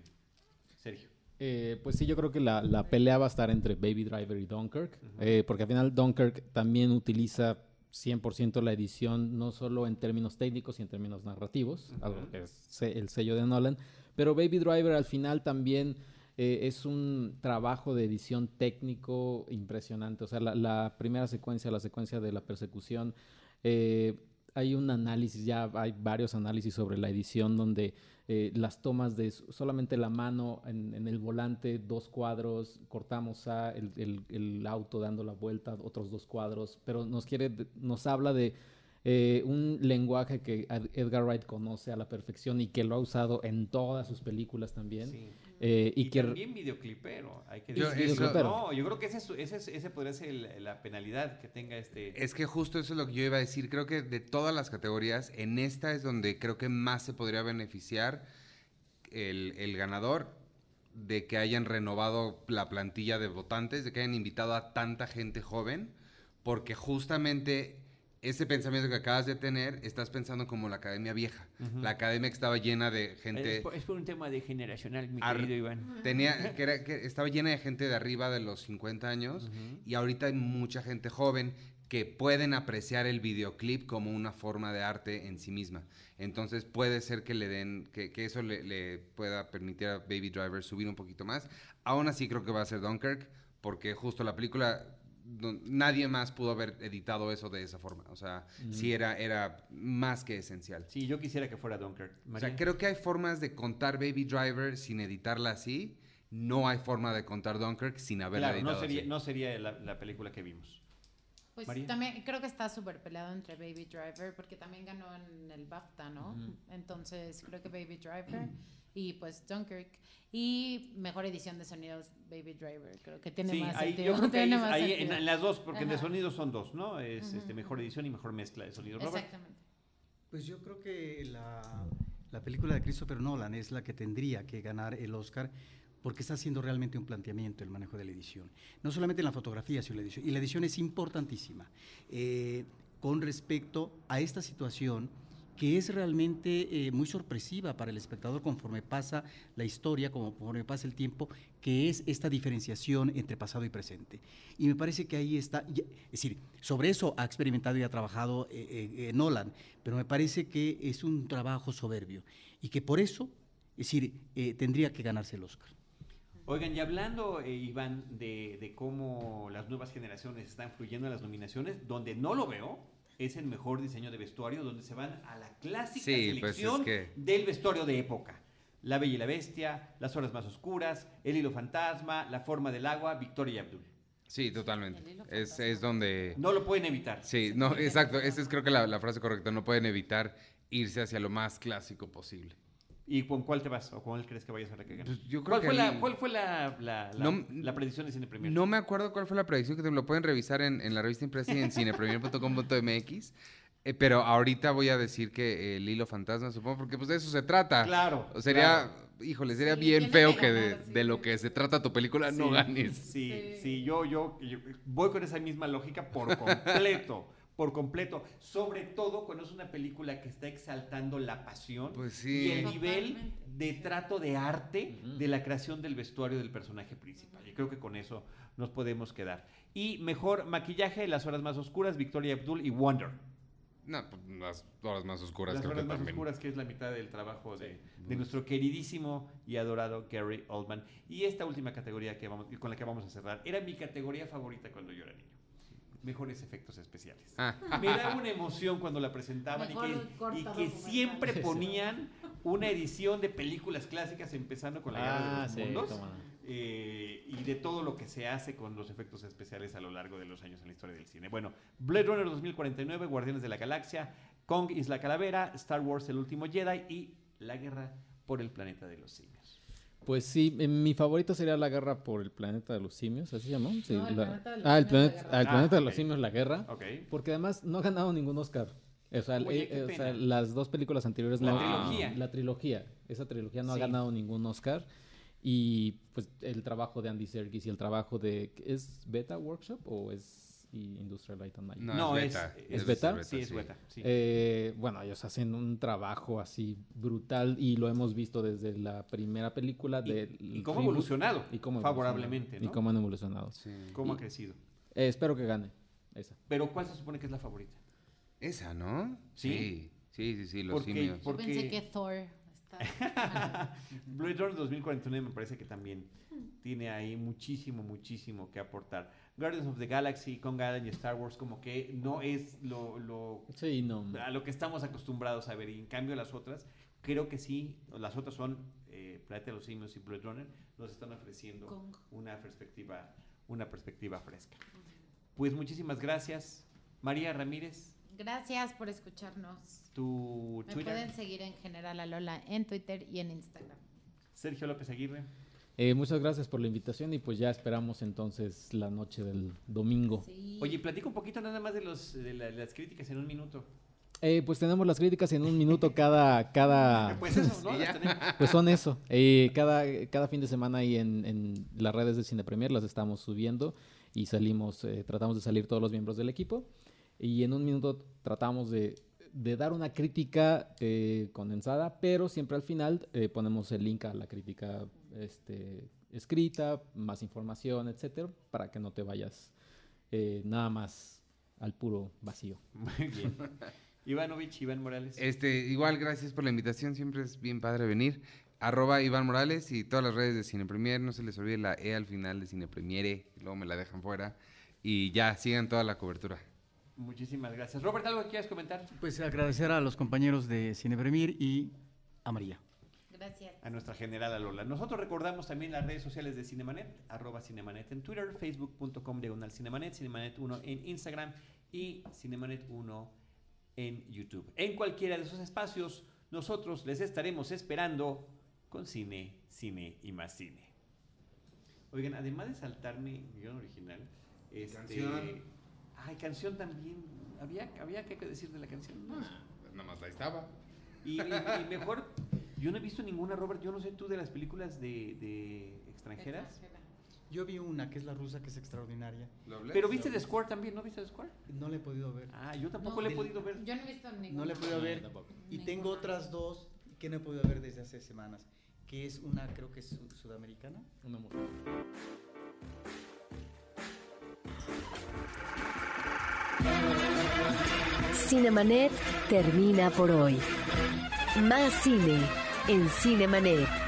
Sergio. Eh, pues sí, yo creo que la, la, pelea va a estar entre Baby Driver y Dunkirk, eh, porque al final Dunkirk también utiliza 100% la edición, no solo en términos técnicos y en términos narrativos, algo que es el sello de Nolan, pero Baby Driver al final también eh, es un trabajo de edición técnico impresionante. O sea, la, primera secuencia, la secuencia de la persecución, eh, hay un análisis, ya hay varios análisis sobre la edición donde eh, las tomas de solamente la mano en, el volante, dos cuadros, cortamos a el, el, auto dando la vuelta, otros dos cuadros, pero nos quiere, nos habla de eh, un lenguaje que Edgar Wright conoce a la perfección y que lo ha usado en todas sus películas también. Sí. Eh, y, y, que también videoclipero, hay que Yo, decir. eso- no, yo creo que ese, es- ese, es- ese podría ser el- la penalidad que tenga este... Es que justo eso es lo que yo iba a decir. Creo que de todas las categorías, en esta es donde creo que más se podría beneficiar el, el ganador de que hayan renovado la plantilla de votantes, de que hayan invitado a tanta gente joven, porque justamente ese pensamiento que acabas de tener, estás pensando como la academia vieja. La academia que estaba llena de gente... Es por, es por un tema de generacional, mi Ar- querido Iván. Tenía, que, era- que estaba llena de gente de arriba de los 50 años y ahorita hay mucha gente joven que pueden apreciar el videoclip como una forma de arte en sí misma. Entonces puede ser que le den, que, que eso le, le pueda permitir a Baby Driver subir un poquito más. Aún así creo que va a ser Dunkirk porque justo la película no- nadie más pudo haber editado eso de esa forma. O sea, sí era, era más que esencial. Sí, yo quisiera que fuera Dunkirk. O María. sea, creo que hay formas de contar Baby Driver sin editarla así. No hay forma de contar Dunkirk sin haberla Claro, no editado sería, así. no sería la, la película que vimos. Pues María. también creo que está súper peleado entre Baby Driver porque también ganó en el BAFTA, ¿no? Entonces creo que Baby Driver y pues Dunkirk y mejor edición de sonidos Baby Driver. Creo que tiene sí, más ahí, sentido. yo creo que ahí, más ahí en, sentido. en las dos, porque de Ajá. sonidos son dos, ¿no? Es este, mejor edición y mejor mezcla de sonidos. Robert. Exactamente. Pues yo creo que la, la película de Christopher Nolan es la que tendría que ganar el Oscar porque está haciendo realmente un planteamiento el manejo de la edición. No solamente en la fotografía, sino en la edición. Y la edición es importantísima eh, con respecto a esta situación que es realmente eh, muy sorpresiva para el espectador conforme pasa la historia, conforme pasa el tiempo, que es esta diferenciación entre pasado y presente. Y me parece que ahí está, es decir, sobre eso ha experimentado y ha trabajado eh, eh, eh, Nolan, pero me parece que es un trabajo soberbio y que por eso, es decir, eh, tendría que ganarse el Oscar. Oigan, y hablando, eh, Iván, de, de cómo las nuevas generaciones están fluyendo en las nominaciones, donde no lo veo, es el mejor diseño de vestuario, donde se van a la clásica Sí, pues es selección que- del vestuario de época. La Bella y la Bestia, Las Horas Más Oscuras, El Hilo Fantasma, La Forma del Agua, Victoria y Abdul. Sí, totalmente. Es, es donde... No lo pueden evitar. Sí, no, exacto. Esa es creo que la, la frase correcta. No pueden evitar irse hacia lo más clásico posible. ¿Y con cuál te vas? ¿O cuál crees que vayas a la que gane? Pues yo creo ¿Cuál, que fue la, el- ¿Cuál fue la, la, la, No- la predicción de Cine Premier? No me acuerdo cuál fue la predicción, que te lo pueden revisar en, en la revista impresa y en cinepremier.com.mx. eh, pero ahorita voy a decir que el hilo fantasma, supongo, porque pues de eso se trata. Claro, O sería, claro. híjole, sería Sí, bien feo que que de, ganar, sí, de lo que se trata tu película no ganes. Sí, Sí. sí, yo, yo, yo voy con esa misma lógica por completo, por completo. Sobre todo cuando es una película que está exaltando la pasión Pues y el nivel Totalmente. de trato de arte de la creación del vestuario del personaje principal. Y creo que con eso nos podemos quedar. Y mejor maquillaje, Las Horas Más Oscuras, Victoria Abdul y Wonder. No, pues las horas más oscuras Las creo Horas que Más también. Oscuras, que es la mitad del trabajo de, de nuestro queridísimo y adorado Gary Oldman. Y esta última categoría que vamos, con la que vamos a cerrar era mi categoría favorita cuando yo era niño. Mejores efectos especiales. Ah, Me da una emoción cuando la presentaban y que, y siempre ponían una edición de películas clásicas empezando con la Guerra de Ah, los sí, Mundos eh, y de todo lo que se hace con los efectos especiales a lo largo de los años en la historia del cine. Bueno, Blade Runner 2049, Guardianes de la Galaxia, Kong Isla Calavera, Star Wars El Último Jedi y La Guerra por el Planeta de los Simios. Pues sí, eh, mi favorito sería La Guerra por el Planeta de los Simios, ¿así se? Sí, No, El la- Planeta de los ah, el Simios, planeta, ah, el Ah, de ok. los Simios, La Guerra. Porque además no ha ganado ningún Oscar. O sea, Oye, eh, eh, o sea, pena. las dos películas anteriores La no- trilogía. La trilogía. Esa trilogía no Sí. ha ganado ningún Oscar. Y pues el trabajo de Andy Serkis y el trabajo de... ¿Es Beta Workshop o es i- Industrial Light and Magic? No, No, es es, beta. es ¿Es beta? ser Sí, es beta. sí. Eh, bueno, ellos hacen un trabajo así brutal y lo hemos visto desde la primera película Y- del y cómo ha evolucionado y cómo ha favorablemente, ¿no? Y cómo han evolucionado. Sí. ¿Cómo ha y- crecido? Eh, espero que gane esa. Pero ¿cuál se supone que es la favorita? Esa, ¿no? ¿Sí? Sí, sí, sí, sí, los Porque- simios. Yo Porque- pensé que Thor. Blade Runner 2049 me parece que también tiene ahí muchísimo, muchísimo que aportar. Guardians of the Galaxy, Kong Island y Star Wars como que no es lo, lo- Sí, no. a lo que estamos acostumbrados a ver. Y en cambio las otras, creo que sí, las otras son eh, Planeta de los Simios y Blade Runner, nos están ofreciendo Kong. una perspectiva, una perspectiva fresca. Pues muchísimas gracias. María Ramírez, Gracias por escucharnos. tu Me pueden seguir en General Alola en Twitter y en Instagram. Sergio López Aguirre. Eh, muchas gracias por la invitación y pues ya esperamos entonces la noche del domingo. Sí. Oye, platica un poquito nada más de, los, de la- las críticas en un minuto. Eh, pues tenemos las críticas en un minuto cada, cada, Pues pues son eso. Eh, cada, cada fin de semana ahí en, en las redes de Cine Premier las estamos subiendo y salimos, eh, tratamos de salir todos los miembros del equipo y en un minuto tratamos de, de dar una crítica eh, condensada, pero siempre al final eh, ponemos el link a la crítica este, escrita, más información, etcétera, para que no te vayas eh, nada más al puro vacío. Muy bien. Ivanovich, Iván Morales. Este, igual, gracias por la invitación. Siempre es bien padre venir. Arroba Iván Morales y todas las redes de Cine Premier. No se les olvide la E al final de Cine Premiere. Luego me la dejan fuera. Y ya, sigan toda la cobertura. Muchísimas gracias. Robert, ¿algo que quieras comentar? Pues agradecer a los compañeros de Cine Premier y a María. Gracias. A nuestra general Lola. Nosotros recordamos también las redes sociales de Cinemanet, arroba Cinemanet en Twitter, facebook.com diagonal Cinemanet, Cinemanet1 en Instagram y Cinemanet1 en YouTube. En cualquiera de esos espacios, nosotros les estaremos esperando con cine, cine y más cine. Oigan, además de saltarme guion original, este, Canción. Ay, canción también. Había, había que decir de la canción. Nada más ahí estaba. Y, y- y mejor, yo no he visto ninguna, Robert, yo no sé tú de las películas de, de extranjeras. Yo vi una que es la rusa, que es extraordinaria. Pero viste The Square también, ¿no viste The Square? No la he podido ver. Ah, yo tampoco No, la he podido ver. Yo no he visto ninguna. No la he podido ver. tampoco. Y tengo otras dos que no he podido ver desde hace semanas. Que es una, creo que es su- sudamericana. Una mujer. Cinemanet termina por hoy. Más cine en Cinemanet.